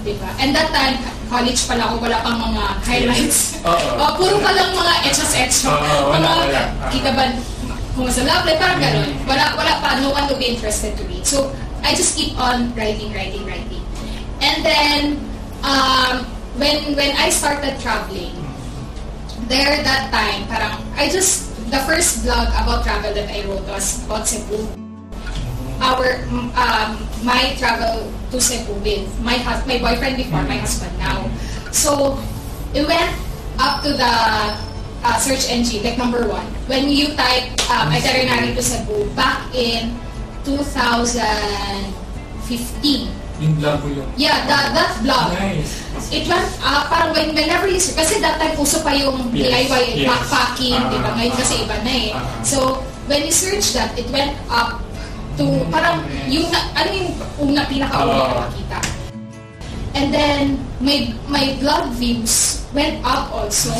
S2: Diba? And that time, college pala ako, wala pang mga highlights.
S1: Oo.
S2: Oh, puro pa lang mga extras-extra.
S1: Oo,
S2: mga,
S1: wala.
S2: Kita ba, kung sa love life, parang gano'n.
S1: Mm.
S2: Wala, wala pa, no one will be interested to read. So, I just keep on writing, writing, writing. And then, um, when when I started traveling, there that time, parang, I just, the first blog about travel that I wrote was about Cebu. Our, um, my travel to Cebu with my hus- my boyfriend before, my husband now. So, it went up to the uh, search engine, like number one. When you type um, itinerary to Cebu back in 2015.
S1: Yung yung...
S2: Yeah, that, that blog.
S1: Nice.
S2: It went up, parang when, whenever you, kasi that time uso pa yung
S1: Yes,
S2: DIY
S1: yes.
S2: backpacking, di ba? Ngayon kasi
S1: ah,
S2: iba na eh.
S1: ah.
S2: So, when you search that, it went up to, parang yung, na- ano yung una, pinaka-una
S1: Ah.
S2: na makita. And then, my, my blog views went up also.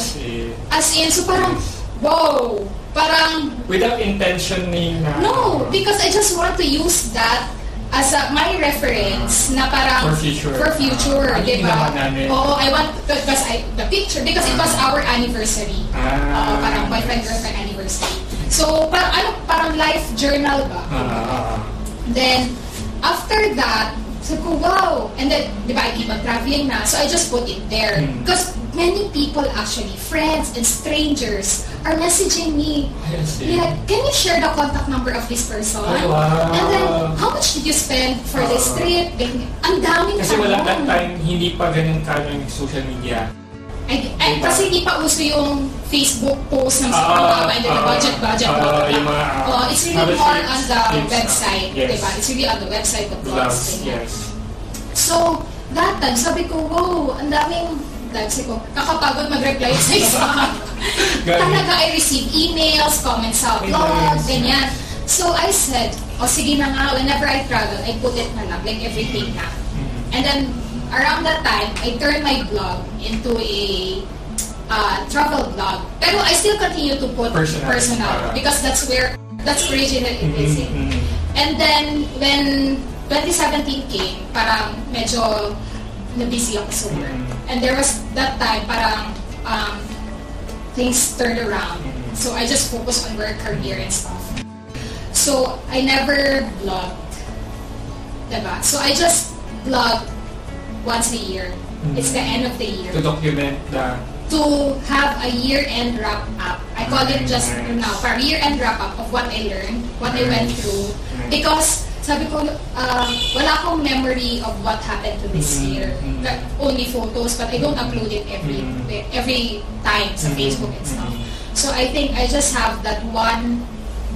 S2: As in, so parang, wow! Parang,
S1: without intention ni na...
S2: No, because I just want to use that as a, my reference na parang
S1: For future.
S2: for future,
S1: Ah,
S2: di ba? Oo, I want because I the picture because it was our anniversary.
S1: Ah.
S2: Oo, parang boyfriend girlfriend anniversary. So, parang ano, parang life journal ba?
S1: Ah.
S2: Then, after that, sabi ko, wow! And then, di ba, I keep on traveling na. So, I just put it there.
S1: Hmm.
S2: Because many people actually, friends and strangers, are messaging me. Yeah, can you share the contact number of this person?
S1: Ay, wow.
S2: And then, how much did you spend for this
S1: Oo.
S2: trip? Ang daming
S1: Kasi wala that time, hindi pa ganun ka yung social media.
S2: Ay, ay,
S1: Diba?
S2: kasi hindi pa uso yung Facebook post ng
S1: Ah,
S2: sobrang and then the budget, budget,
S1: ah,
S2: blah, blah,
S1: mga,
S2: Oh, it's really more on the
S1: tips,
S2: website,
S1: yes.
S2: diba? It's really on the website, the blogs,
S1: yes.
S2: So, that time, sabi ko, wow, ang daming, sabi ko, kakapagod mag-reply sa isa. Talaga, I receive emails, comments sa blog,
S1: nice.
S2: ganyan. So, I said, o sige na nga, whenever I travel, I put it na lang, like everything na.
S1: Mm.
S2: And then, around that time, I turned my blog into a uh, travel blog. Pero I still continue to put
S1: Personal.
S2: personal, because that's where, that's original it is.
S1: Mhm, mhm.
S2: And then, when 2017 came, parang medyo na-busy ako sa work.
S1: Mhm.
S2: And there was that time, parang um, things turned around.
S1: Mhm.
S2: So I just focused on work, career, and stuff. So I never blogged. Diba? So I just blog once a year.
S1: Mhm.
S2: It's the end of the year.
S1: To document the
S2: To have a year-end wrap-up. I call it just
S1: Nice.
S2: now, for year-end wrap-up of what I learned, what I went through.
S1: Nice.
S2: Because sabi ko, um, wala akong memory of what happened to this
S1: Mhm.
S2: year.
S1: Mhm.
S2: Like, only photos, but I don't upload it every
S1: Mhm.
S2: every time sa
S1: Mhm.
S2: Facebook and stuff.
S1: Mhm.
S2: So I think I just have that one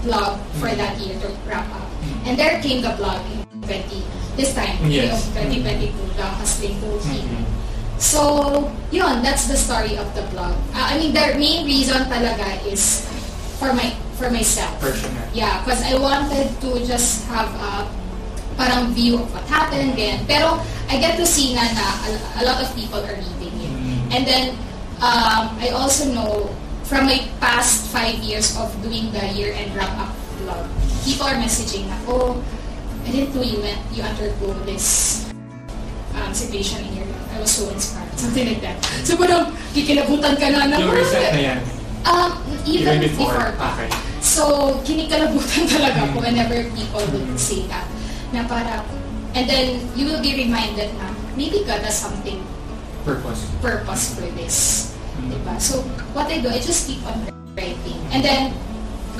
S2: blog for that year to wrap up. And there came the blog in 20, this time,
S1: Yes.
S2: of 2022, the Hustling to.
S1: Mhm.
S2: So, yun, that's the story of the blog. Uh, I mean, the main reason talaga is for my for myself.
S1: personal.
S2: Yeah, because I wanted to just have a parang view of what happened again. Pero I get to see na na a, a lot of people are reading it.
S1: Mhm.
S2: And then, um, I also know from my past five years of doing the year-end wrap-up blog, people are messaging na, oh, I didn't know you went, you undergo this um, situation in your life. I was so inspired. Something like that. So parang kikilabutan ka na na.
S1: Yung recent na yan.
S2: Um, even,
S1: Even before.
S2: before. pa.
S1: Okay.
S2: So, kinikalabutan talaga ako whenever people would
S1: Mm.
S2: say that. Na parang, and then you will be reminded na maybe God has something
S1: Purpose.
S2: purpose for this.
S1: Mm.
S2: Diba? So, what I do, I just keep on writing. And then,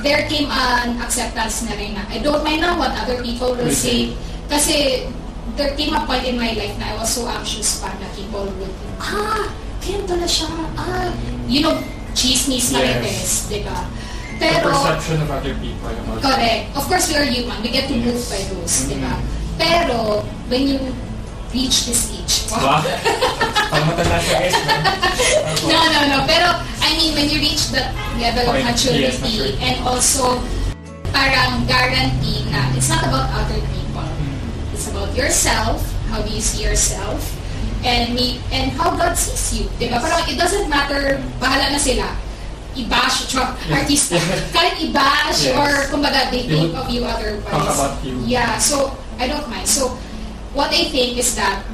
S2: there came an acceptance na rin na I don't mind now what other people will say. Kasi, there came a point in my life na I was so anxious pa na people would, ah, kaya pala siya, ah, you know, chismis na
S1: Yes.
S2: marites, diba?
S1: The
S2: Pero,
S1: perception of other people about
S2: Correct. Of course, we are human. We get to move
S1: Yes.
S2: by those,
S1: Mm.
S2: di ba? Pero, when you reach this age,
S1: Wow. Pag matanda siya guys, no?
S2: No, no, no. Pero, I mean, when you reach that level of maturity,
S1: Yes, maturity.
S2: and also, parang guarantee na it's not about other people. It's about yourself. How do you see yourself? And me, and how God sees you. Di ba? Parang it doesn't matter, bahala na sila. I-bash, chua,
S1: Yes.
S2: artista. Kahit i-bash
S1: Yes.
S2: or kumbaga they
S1: They
S2: think of you otherwise.
S1: talk about you.
S2: Yeah, so I don't mind. So what I think is that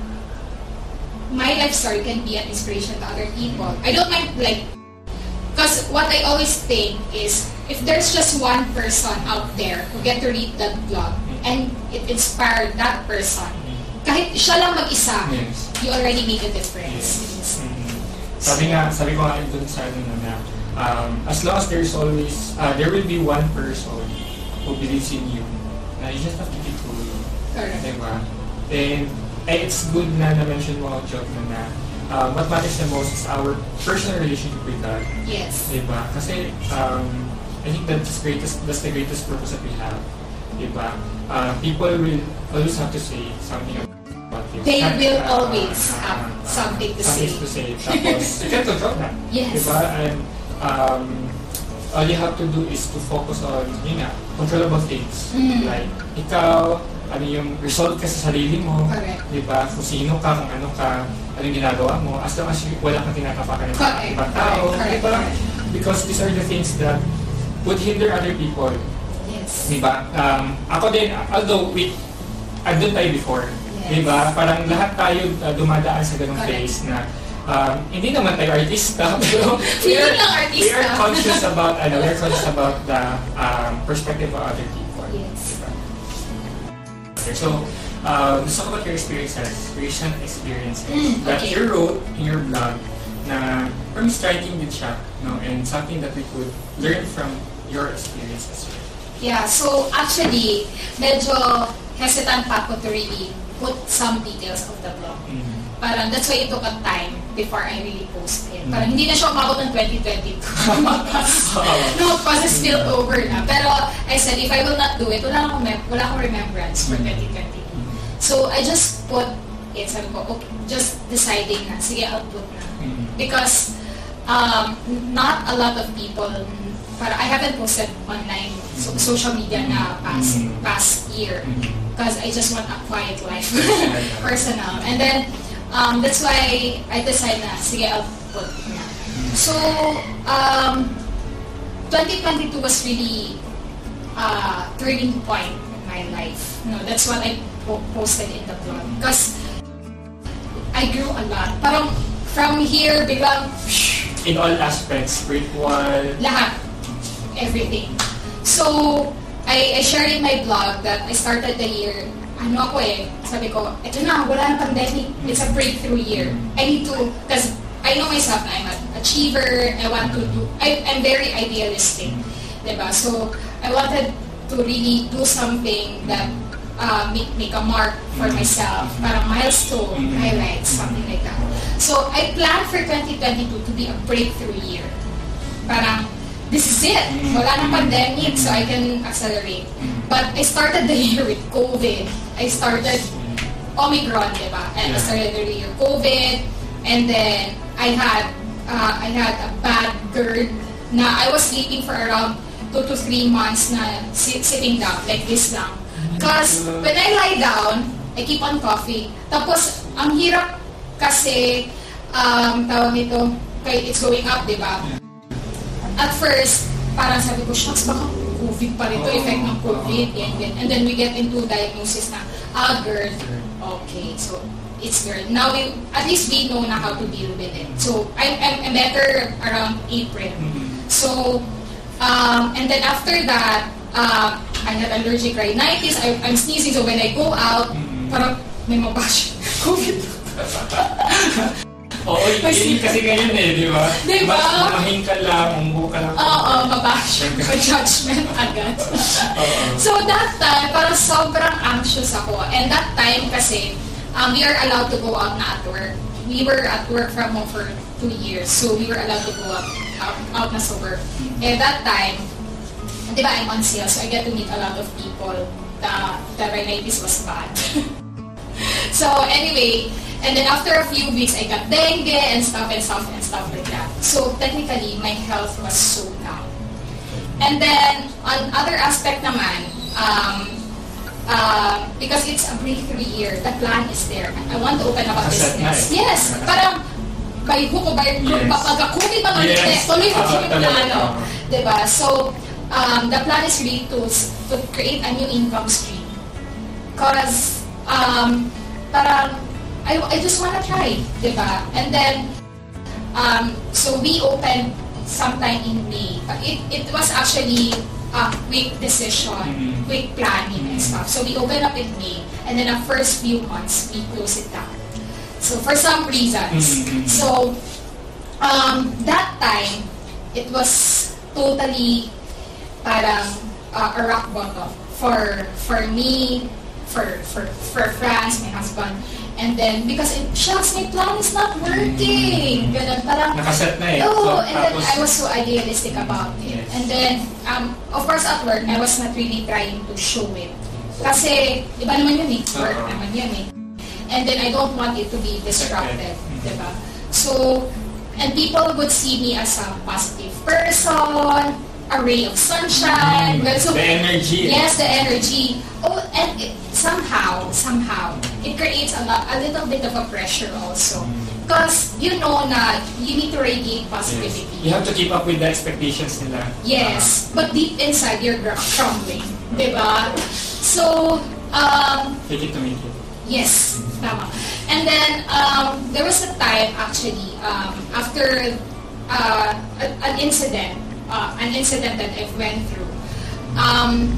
S2: my life story can be an inspiration to other people. I don't mind like because what I always think is if there's just one person out there who get to read that blog and it inspired that person, kahit siya lang mag-isa,
S1: Yes.
S2: you already made a difference.
S1: Mhm. Sabi nga, sabi ko nga dun sa ano na, na um, as long as there's always, uh, there will be one person who believes in you, na you just have to keep going.
S2: Correct.
S1: Diba? And eh, it's good na na-mention mo, ang joke na na, um, what matters the most is our personal relationship with God.
S2: Yes.
S1: Diba? Kasi, um, I think that's the greatest, that's the greatest purpose that we have. Diba? Uh, people will always have to say something about you.
S2: They will
S1: uh,
S2: always
S1: uh,
S2: have
S1: uh,
S2: something to
S1: something
S2: say.
S1: to say. Tapos, you can control that.
S2: Yes.
S1: Diba? And, um, all you have to do is to focus on, yun nga, controllable things.
S2: Mm.
S1: Like, ikaw, ano yung result ka sa sarili mo.
S2: Correct.
S1: Di ba? Kung sino ka, kung ano ka, ano yung ginagawa mo. As long as wala kang tinatapakan ng
S2: Correct.
S1: ibang tao.
S2: Correct.
S1: Di ba? Because these are the things that would hinder other people.
S2: Yes.
S1: Di ba? Um, ako din, although we, andun tayo before.
S2: Yes.
S1: Di ba? Parang lahat tayo uh, dumadaan sa ganung
S2: Correct.
S1: phase na um, hindi naman tayo artista, pero we are,
S2: artista.
S1: we are conscious about, ano, we are conscious about the um, perspective of other people.
S2: Yes.
S1: Okay, so, uh, let's talk about your experiences, recent experiences
S2: Mm,
S1: that
S2: okay.
S1: you wrote in your blog na from striking din siya, no, and something that we could learn from your experiences.
S2: Yeah, so actually, medyo hesitant pa ako to really put some details of the blog.
S1: Mm.
S2: Parang that's why it took a time before I really post it.
S1: Mm.
S2: Parang hindi na siya umabot ng 2022. no, because it's still over na. Pero I said, if I will not do it, wala akong, wala akong remembrance for 2022. So I just put it, sabi ko, okay, just deciding na, sige, I'll put na.
S1: Mm.
S2: Because um, not a lot of people, para I haven't posted online, so, social media na past,
S1: Mm.
S2: past year
S1: Mm.
S2: because I just want a quiet life,
S1: personal.
S2: And then, um, that's why I decided na, sige, I'll put na. So, um, 2022 was really uh, turning point in my life. No, that's what I po- posted in the blog. Because I grew a lot. Parang from here, biglang,
S1: In all aspects, spiritual,
S2: lahat. Everything. So, I, I shared in my blog that I started the year, ano ako eh, sabi ko, eto na, wala na pandemic. It's a breakthrough year. I need to, because I know myself I'm an achiever, I want to do, I, I'm very idealistic. Diba? So, I wanted to really do something that uh, make, make a mark for myself, parang milestone, highlights, something like that. So, I planned for 2022 to be a breakthrough year. Parang, this is it. Wala nang pandemic, so I can accelerate. But I started the year with COVID. I started Omicron, di ba? And I started the year COVID. And then, I had, uh, I had a bad GERD na I was sleeping for around two to three months na sit, sitting down, like this lang. Because when I lie down, I keep on coughing. Tapos, ang hirap kasi, um, tawag nito, kay it's going up, di ba? At first, parang sabi ko, shucks, baka COVID pa rin to, effect ng COVID, yan, yan. And then we get into diagnosis na, ah, GERD. Okay, so it's GERD. Now, we, at least we know na how to deal with it. So, I'm, I'm, I'm better around April. So, um, and then after that, um, I had allergic rhinitis. I, I'm sneezing, so when I go out, parang may mabash. COVID.
S1: Oo, yun kasi ganyan eh, di ba?
S2: Di ba?
S1: Mas mahing ka lang, umuho ka lang.
S2: Oo, mabash. May judgment agad. So that time, parang sobrang anxious ako. And that time kasi, um, we are allowed to go out na at work. We were at work from home for two years. So we were allowed to go out, out, out na sa work. And that time, di ba, I'm on sales, so I get to meet a lot of people. The, the rhinitis was bad. so anyway, and then after a few weeks, I got dengue and stuff and stuff and stuff like that. So technically, my health was so down. And then, on other aspect naman, um, uh, because it's a breakthrough year, the plan is there. I want to open up a business. Yes, parang by hook or by crook,
S1: Yes.
S2: ng
S1: Yes.
S2: tuloy ko yung
S1: talaga.
S2: plano. Diba? So, um, the plan is really to, to create a new income stream. Because, um, parang, I, I just wanna try, diba? And then, um, so we opened sometime in May. But it, it was actually a quick decision,
S1: Mhm.
S2: quick planning and stuff. So we opened up in May, and then the first few months, we closed it down. So for some reasons.
S1: Mhm.
S2: So, um, that time, it was totally parang uh, a rock bottom for for me, for for for France, my husband, and then because it, shucks, my plan is not working. Ganun, parang
S1: Nakaset na eh.
S2: Oh, and then
S1: tapos,
S2: I was so idealistic about it.
S1: Yes.
S2: And then, um, of course, at work, I was not really trying to show it. Kasi, iba naman yun eh. Work
S1: Oo.
S2: naman yun eh. And then, I don't want it to be disrupted.
S1: Mhm.
S2: Diba? So, and people would see me as a positive person, a ray of sunshine. So,
S1: the energy.
S2: Yes, the energy. Oh, and it, somehow, somehow, it creates a, lot, a little bit of a pressure also. Because you know na you need to radiate
S1: Yes.
S2: positivity.
S1: You have to keep up with the expectations nila.
S2: Yes, but deep inside, you're crumbling. Diba? So, um,
S1: Uh, take it to make it.
S2: Yes, tama. And then, um, there was a time actually, um, after uh, an incident, uh, an incident that I went through, um,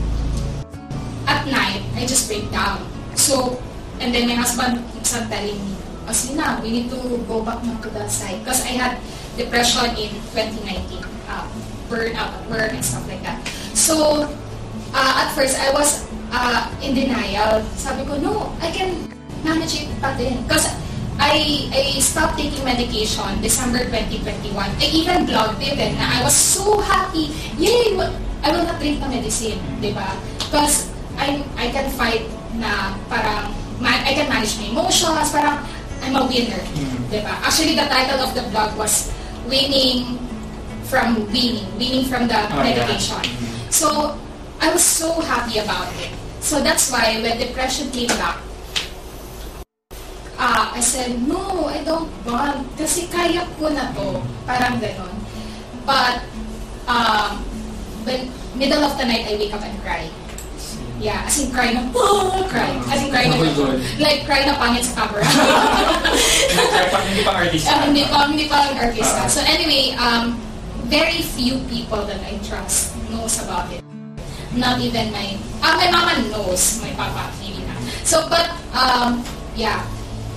S2: at night, I just break down. So, and then my husband keeps on telling me, oh, sige na, we need to go back na to that side. Because I had depression in 2019, uh, burnout at work and stuff like that. So, uh, at first, I was uh, in denial. Sabi ko, no, I can manage it pa din. Because I, I stopped taking medication December 2021. I even blogged it and I was so happy. Yay! I will not drink the medicine, di ba? Because I, I can fight na parang, I can manage my emotions, parang I'm a winner,
S1: Mhm.
S2: di ba? Actually, the title of the blog was Winning from Winning, Winning from the
S1: Oh,
S2: medication.
S1: Mhm.
S2: So, I was so happy about it. So that's why when depression came back, ah, I said, no, I don't want. Kasi kaya ko na to. Parang ganon. But, um, when middle of the night, I wake up and cry. Yeah, as in cry na, oh, cry. As in cry na,
S1: Oh
S2: like cry na pangit sa camera.
S1: Nag-try pa, hindi pang.
S2: Ah, hindi pa, hindi pa artista. So anyway, um, very few people that I trust knows about it. Not even my, ah, my mama knows, my papa, maybe not. So, but, um, yeah,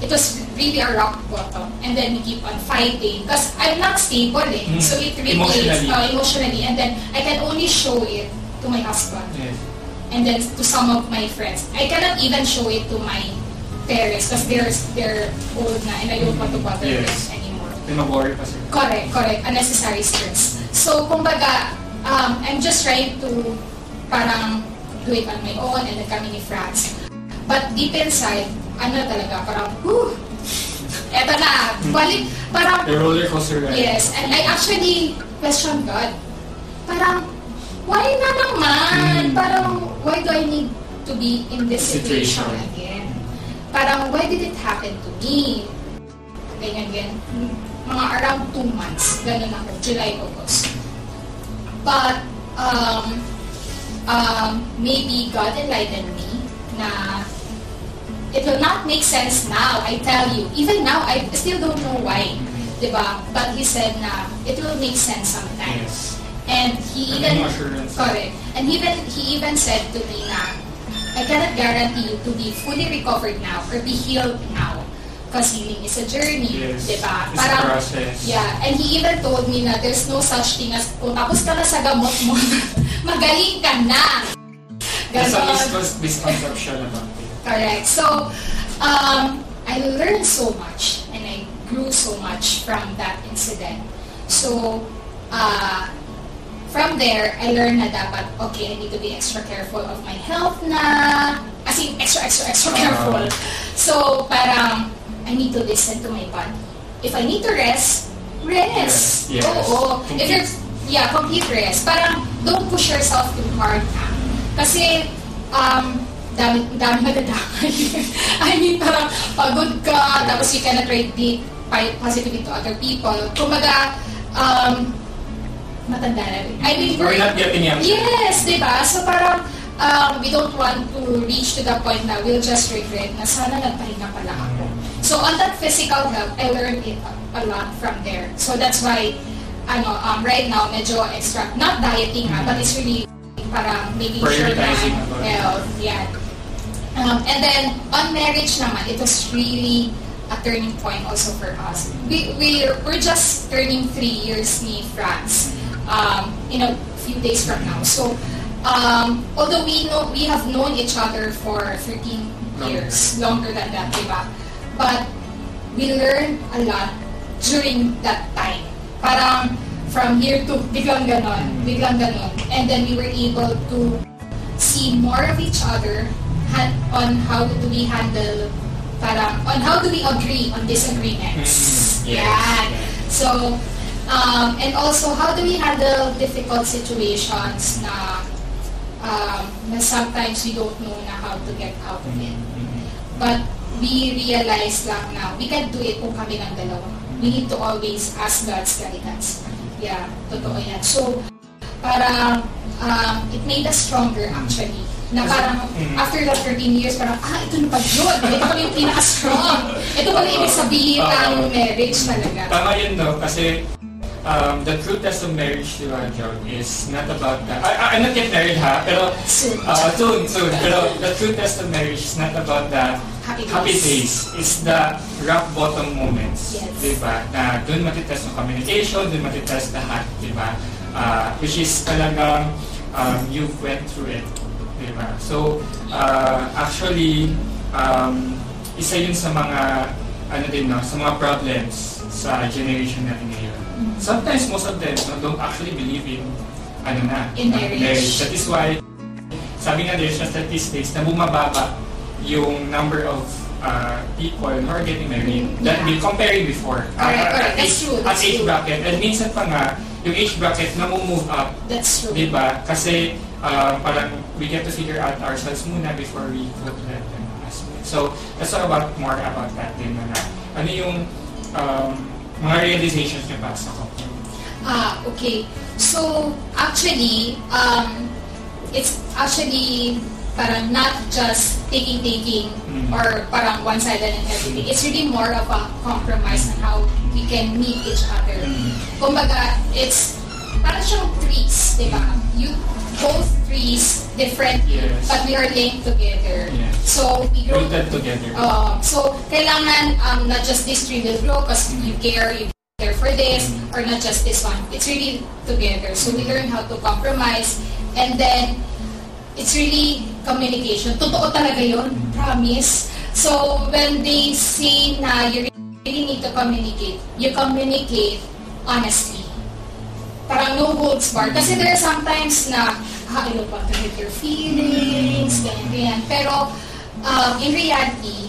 S2: it was really a rock bottom. And then we keep on fighting. Because I'm not stable eh.
S1: Mm.
S2: So it really
S1: Emotionally.
S2: uh, emotionally. And then I can only show it to my husband
S1: Yes.
S2: and then to some of my friends. I cannot even show it to my parents because they're, they're old na and I don't want to bother
S1: Yes.
S2: them anymore.
S1: Pinag-worry pa sila.
S2: Correct, correct. Unnecessary stress. So, kumbaga, um, I'm just trying to parang do it on my own and then kami ni Franz. But deep inside, ano talaga, parang, whew, eto na, balik, parang,
S1: The roller coaster ride.
S2: yes, and I actually question God. Parang, why na naman?
S1: Mm.
S2: Parang, why do I need to be in this situation,
S1: Situation.
S2: again? Parang, why did it happen to me? Ganyan, ganyan. Mga around two months, ganun ako, July, August. But, um, um, maybe God enlightened me na it will not make sense now, I tell you. Even now, I still don't know why. Diba? But he said na it will make sense sometime.
S1: Yes.
S2: And he even correct. And even he even said to me na I cannot guarantee you to be fully recovered now or be healed now. Because healing is a journey.
S1: Yes.
S2: Diba?
S1: It's a process.
S2: Yeah. And he even told me na there's no such thing as kung tapos ka na sa gamot mo, magaling ka na. Ganon.
S1: mis- misconception about
S2: Correct. So, um, I learned so much and I grew so much from that incident. So, uh, from there, I learned na dapat, okay, I need to be extra careful of my health na, as in, extra, extra, extra
S1: Ah.
S2: careful. So, parang, I need to listen to my body. If I need to rest, rest.
S1: Yes, yes.
S2: Oo. If you're, yeah, complete rest. Parang, don't push yourself too hard na. Kasi, um, dami, dami madadamay. I mean, parang pagod ka, tapos you cannot radiate pi- positivity to other people. Kumbaga, um, matanda na rin. I mean,
S1: We're not getting young.
S2: Yes, di ba? So parang, um, we don't want to reach to the point na we'll just regret na sana nagpahinga pala ako. So on that physical health, I learned it a, lot from there. So that's why, ano, um, right now, medyo extra, not dieting ha, but it's really parang making sure na health, yeah. Um, and then, on marriage naman, it was really a turning point also for us. We, we, we're just turning three years ni France um, in a few days from now. So, um, although we know we have known each other for 13 years, longer than that, diba? But we learned a lot during that time. Parang from here to biglang ganon, biglang ganon. And then we were able to see more of each other on how do we handle parang on how do we agree on disagreements.
S1: Mm, yes,
S2: yeah. So um, and also how do we handle difficult situations na um, na sometimes we don't know na how to get out of it. But we realize lang na we can do it kung kami ng dalawa. We need to always ask God's guidance. Yeah, totoo yan. So, parang um, it made us stronger actually. Na parang
S1: Mm.
S2: after the 13 years, parang, ah, ito na pa yun. Ito pala yung pinaka-strong. Ito pala yung ibig sabihin ng
S1: Oo.
S2: marriage talaga.
S1: Tama yun, no? Kasi um, the true test of marriage, di ba, John, is not about that. I, I- I'm not yet married, ha? Pero,
S2: Soon.
S1: uh, soon, soon. Pero the true test of marriage is not about the
S2: Happy days.
S1: happy days. It's the rock bottom moments.
S2: Yes.
S1: Di ba? Na doon matitest yung communication, doon matitest lahat, di ba? Uh, which is talagang um, you went through it. Di ba? So, uh, actually, um, isa yun sa mga ano din no, sa mga problems sa generation natin ngayon. Sometimes most of them no, don't actually believe in ano na,
S2: In
S1: uh,
S2: marriage.
S1: That is why sabi nga din sa statistics na bumababa yung number of uh, people who are getting married that
S2: Yeah.
S1: we comparing before.
S2: Correct,
S1: at
S2: correct. That's
S1: age-
S2: true,
S1: At
S2: that's
S1: age
S2: true.
S1: bracket. And minsan pa nga, yung age bracket na move up
S2: That's true.
S1: Di ba? Kasi uh, parang we get to figure out ourselves muna before we could let them ask. So, let's talk about more about that din na, ano yung um, mga realizations niyo pa sa couple.
S2: Ah, okay. So, actually, um, it's actually parang not just taking-taking
S1: Mm.
S2: or parang one-sided and everything. It's really more of a compromise on how we can meet each other.
S1: Mm.
S2: Kumbaga, it's parang siyang trees, di ba? You, both trees, different,
S1: Yes.
S2: but we are linked together.
S1: Yes.
S2: So, we grow
S1: Rooted together.
S2: Uh, so, kailangan um, not just this tree will grow because you care, you care for this, or not just this one. It's really together. So, we learn how to compromise. And then, it's really communication. Totoo talaga yun. Promise. So, when they say na you really need to communicate, you communicate honestly. Parang no holds barred. Kasi there are sometimes na, ha, ano to hurt your feelings, ganyan, ganyan. Pero, um, in reality,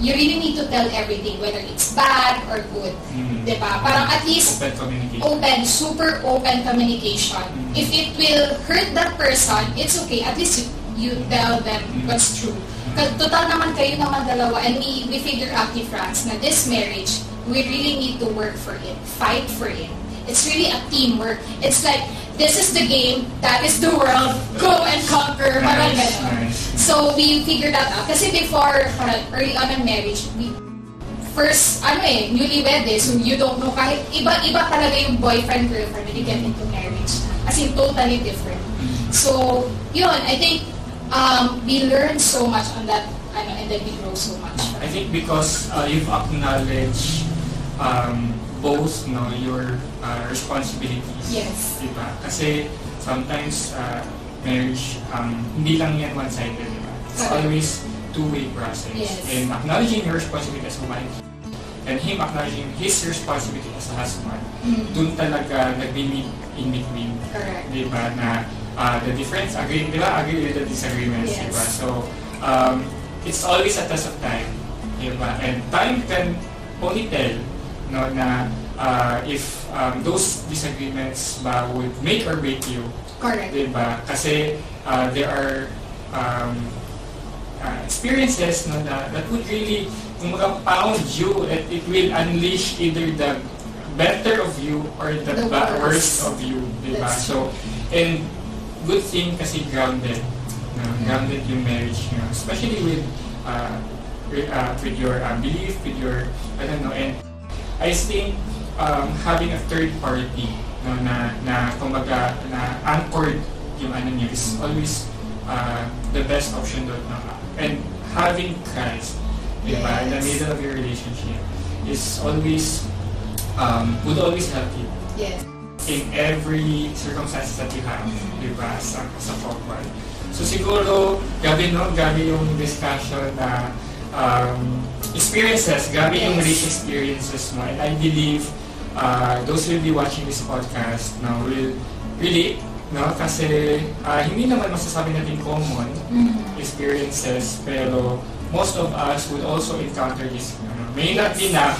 S2: you really need to tell everything, whether it's bad or good.
S1: Mm.
S2: Diba? Parang at least,
S1: Open communication.
S2: open, super open communication.
S1: Mm.
S2: If it will hurt that person, it's okay. At least you, you tell them
S1: Mm.
S2: what's true. Kasi total naman kayo naman dalawa and we, we figure out ni Franz na this marriage, we really need to work for it. Fight for it. It's really a teamwork. It's like, this is the game, that is the world, go and conquer. Parang
S1: Nice, nice.
S2: So, we figured that out. Kasi before, parang early on in marriage, we first, ano eh, newlywed eh, so you don't know, kahit iba-iba talaga yung boyfriend, girlfriend when you get into marriage. As in, totally different. So, yun, I think um, we learned so much on that, ano, and then we grow so much.
S1: I think because uh, you've acknowledged um, both no your uh, responsibilities.
S2: Yes.
S1: Diba? Kasi sometimes uh, marriage, um, hindi lang yan one-sided, diba? It's
S2: Correct.
S1: always two-way process.
S2: Yes.
S1: And acknowledging your responsibility as a wife and him acknowledging his responsibility as a husband,
S2: Mm,
S1: dun talaga nag-meet in between.
S2: correct.
S1: Diba? Na uh, the difference, agree, diba? Agree with the disagreements,
S2: Yes.
S1: diba? So, um, it's always a test of time, diba? And time can only tell, no, na uh, if um, those disagreements ba would make or break you,
S2: Correct.
S1: diba? Kasi uh, there are um, uh, experiences no, na, that would really kumbaga, pound you and it will unleash either the better of you or the,
S2: The
S1: ba-
S2: worst.
S1: worst of you. Diba?
S2: That's
S1: So, and good thing kasi grounded. No? Grounded yung marriage nyo. Especially with uh, with, uh, with your uh, belief, with your, I don't know, and I think um, having a third party no, na, na kumbaga, na anchored yung ano niya is always uh, the best option doon. No? And having Christ, ba, in the
S2: Yes.
S1: middle of your relationship is always, um, would always help you
S2: Yes.
S1: in every circumstance that you have, di ba, sa, sa couple. So siguro, gabi no, gabi yung discussion na um, experiences, gabi yung rich experiences mo. And I believe uh, those who will be watching this podcast no, will relate, no? Kasi uh, hindi naman masasabi natin common
S2: Mm,
S1: experiences, pero most of us would also encounter this. ano, may not be now,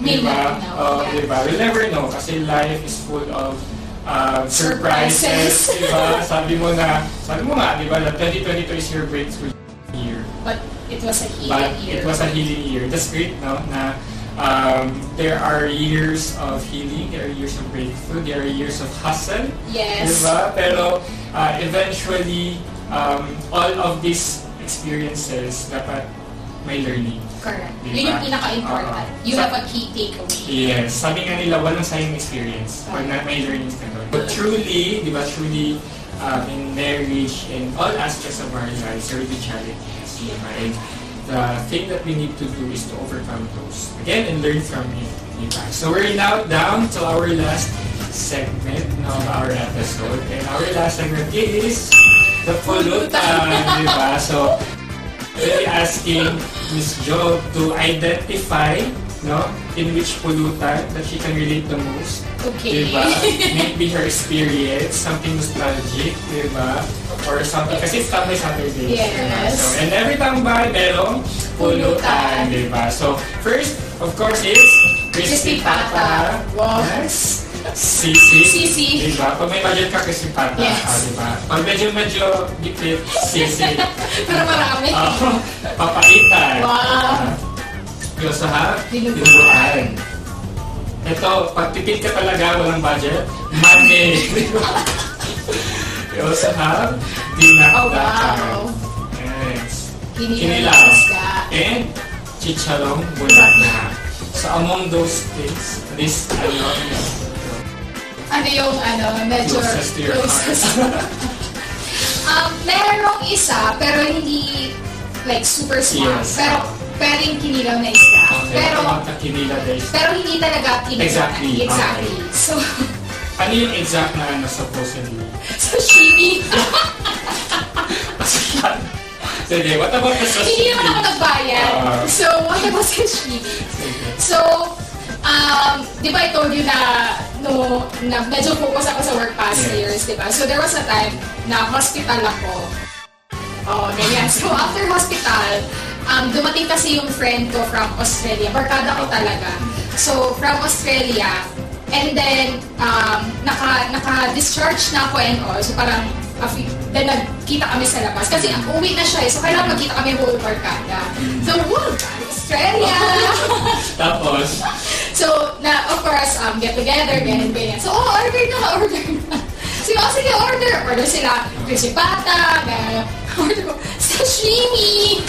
S2: May
S1: di ba?
S2: not be now,
S1: Oh,
S2: yeah.
S1: di ba? We'll never know kasi life is full of uh, surprises,
S2: Surprises.
S1: di ba? Sabi mo na, sabi mo nga, di ba, that 2022 is your breakthrough year.
S2: But it was a
S1: But
S2: healing year.
S1: it was a healing year. That's great, no? Na um, there are years of healing, there are years of breakthrough, there are years of hustle,
S2: Yes.
S1: Diba? Pero uh, eventually, um, all of these experiences dapat may learning.
S2: Correct.
S1: Diba?
S2: Yun yung pinaka-important.
S1: Oo.
S2: You
S1: Sa-
S2: have a key takeaway.
S1: Yes. Sabi nga nila, walang sayang experience pag na may learning ka doon. But truly, di ba, truly, um, in marriage, in all aspects of our lives, there will be challenges. And the thing that we need to do is to overcome those. Again, and learn from it. So we're now down to our last segment of our episode. And our last segment is the pulutan. di ba? So, we'll asking Miss Jo to identify no, in which pollutant that she can relate the most.
S2: Okay.
S1: Diba? Maybe her experience, something nostalgic, diba? Or something, kasi it's Saturday.
S2: Yes.
S1: Diba? So, and every tambay, merong Pulutan. diba? So, first, of course, is Crispy
S2: Crispy
S1: Pata.
S2: Wow.
S1: Yes. Sisi.
S2: Sisi.
S1: Diba? Pag may budget ka kasi pata.
S2: Yes.
S1: ah, diba? Pag medyo medyo dikit, sisi.
S2: Para marami.
S1: Ah, papaitan.
S2: Wow.
S1: Ah, also have
S2: Dinuguan.
S1: dinuguan. Ito, pag tipid ka talaga, walang budget, money. also have
S2: Oh,
S1: dinakdakan.
S2: wow.
S1: Yes.
S2: Kinilaw. Isda.
S1: And chicharong bulaklak. So among those things, this ano,
S2: Ano yung ano, medyo
S1: Closest to your heart.
S2: um, merong isa, pero hindi like super smart.
S1: Yes.
S2: Pero pwedeng kinilaw na isda.
S1: okay,
S2: Pero
S1: kinila days.
S2: pero hindi talaga kinilaw.
S1: Exactly,
S2: Exactly.
S1: okay.
S2: So,
S1: Ano yung exact na ano supposedly?
S2: sashimi.
S1: Sige, what about the
S2: hindi naman ako nagbayad.
S1: Ah.
S2: so, what about sashimi?
S1: Sige.
S2: So, um, di ba I told you na, no, na medyo focus ako sa work past
S1: Yes.
S2: years, di ba? So, there was a time na hospital ako. Oh, ganyan. So, after hospital, um, dumating kasi yung friend ko from Australia. Barkada ko talaga. So, from Australia, and then, um, naka, naka-discharge na ako and all. So, parang, then nagkita kami sa labas. Kasi uwi na siya eh. So, kailangan magkita kami whole barkada. So, woo! Australia!
S1: Tapos,
S2: So, na, of course, um, get together, ganyan, ganyan. So, oh, order na, order na. So, oh, sige, order. Order sila, crispy pata, ganyan. Order ko, sashimi!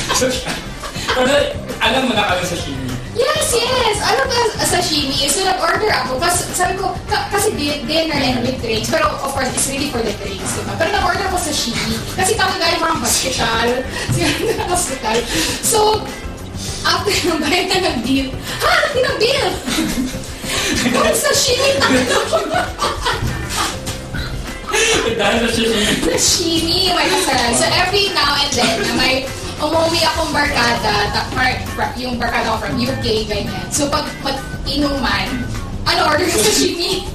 S1: Pero alam mo na kami sa shimi.
S2: Yes, yes! Ano ba sashimi? So, nag-order ako. Kasi, sabi ko, ka- kasi di- dinner and with drinks. Pero, of course, it's really for the drinks, diba? Pero nag-order ako sashimi. Kasi kami galing mga hospital. Siguro na hospital. So, after ng bayad na ng bill, ha? Hindi ng bill! Kung sashimi
S1: Dahil sa shimi.
S2: Sashimi, may kasalanan. So every now and then, may umuwi akong barkada, ta- fra- yung barkada ko from UK, ganyan. So pag mag-inuman, ano order ko sashimi?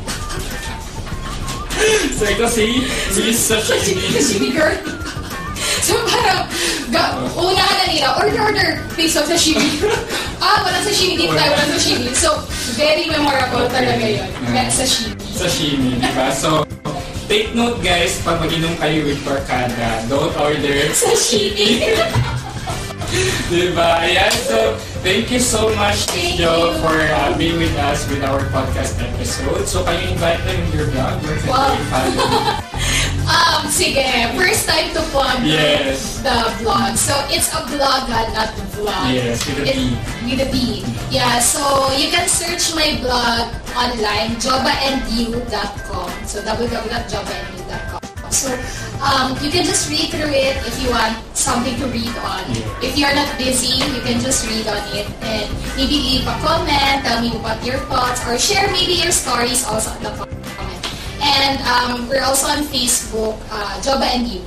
S1: So ito si Miss sa shimi.
S2: sashimi girl. So parang, ga, unahan na nila, order, order, please, of sashimi. ah, walang sashimi dito tayo, walang sashimi. So, very memorable talaga yun. Kaya sashimi.
S1: Sashimi, di ba? So, take note guys, pag mag-inom kayo with barkada, don't order
S2: Sashimi.
S1: Di ba? Ayan, so thank you so much,
S2: Thank you.
S1: for uh, being with us with our podcast episode. So, can you invite them in your blog? Where can
S2: Wow.
S1: they follow?
S2: Um, sige, time to plug
S1: Yes.
S2: the vlog. So, it's a vlog, uh, not a vlog.
S1: Yes, with a B.
S2: With a B. Yeah, so you can search my blog online, jobaandyou.com. So, www.jobaandyou.com. So, um, you can just read through it if you want something to read on. If you're not busy, you can just read on it and maybe leave a comment, tell me what your thoughts, or share maybe your stories also in the comment. And um, we're also on Facebook, uh, Joba and You.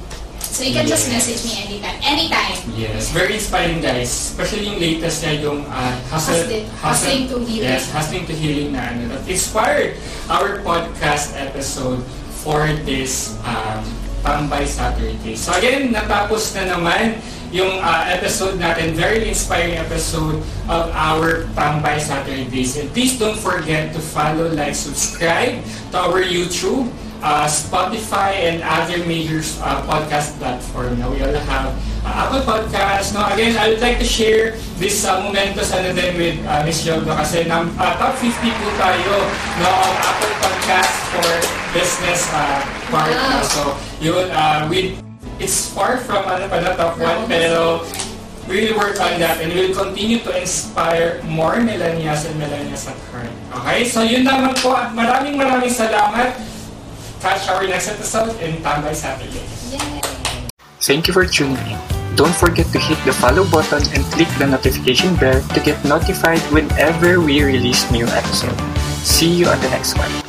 S2: So you can just
S1: Yes.
S2: message me anytime. Anytime.
S1: Yes, very inspiring guys. Especially yung latest niya, yung uh, hustle,
S2: Hustling- hustling to healing.
S1: Yes, hustling to healing na ano. That inspired our podcast episode for this um, Tambay Saturday. So again, natapos na naman yung uh, episode natin, very inspiring episode of our Tambay Saturdays. And please don't forget to follow, like, subscribe to our YouTube, uh, Spotify, and other major uh, podcast platform. Now we all have uh, Apple Podcasts. No, again, I would like to share this uh, momentous ano din with uh, Miss Yoga kasi nam, uh, top 50 po tayo no, of Apple Podcast for business uh, part.
S2: Wow.
S1: So, yun, uh, with, it's far from ano pa na top 1 pero we will work on that and we will continue to inspire more millennials and millennials at heart. Okay? So, yun naman po at maraming maraming salamat. Catch our next episode in Tambay Saturday.
S2: Yay!
S3: Thank you for tuning in. Don't forget to hit the follow button and click the notification bell to get notified whenever we release new episode. See you on the next one.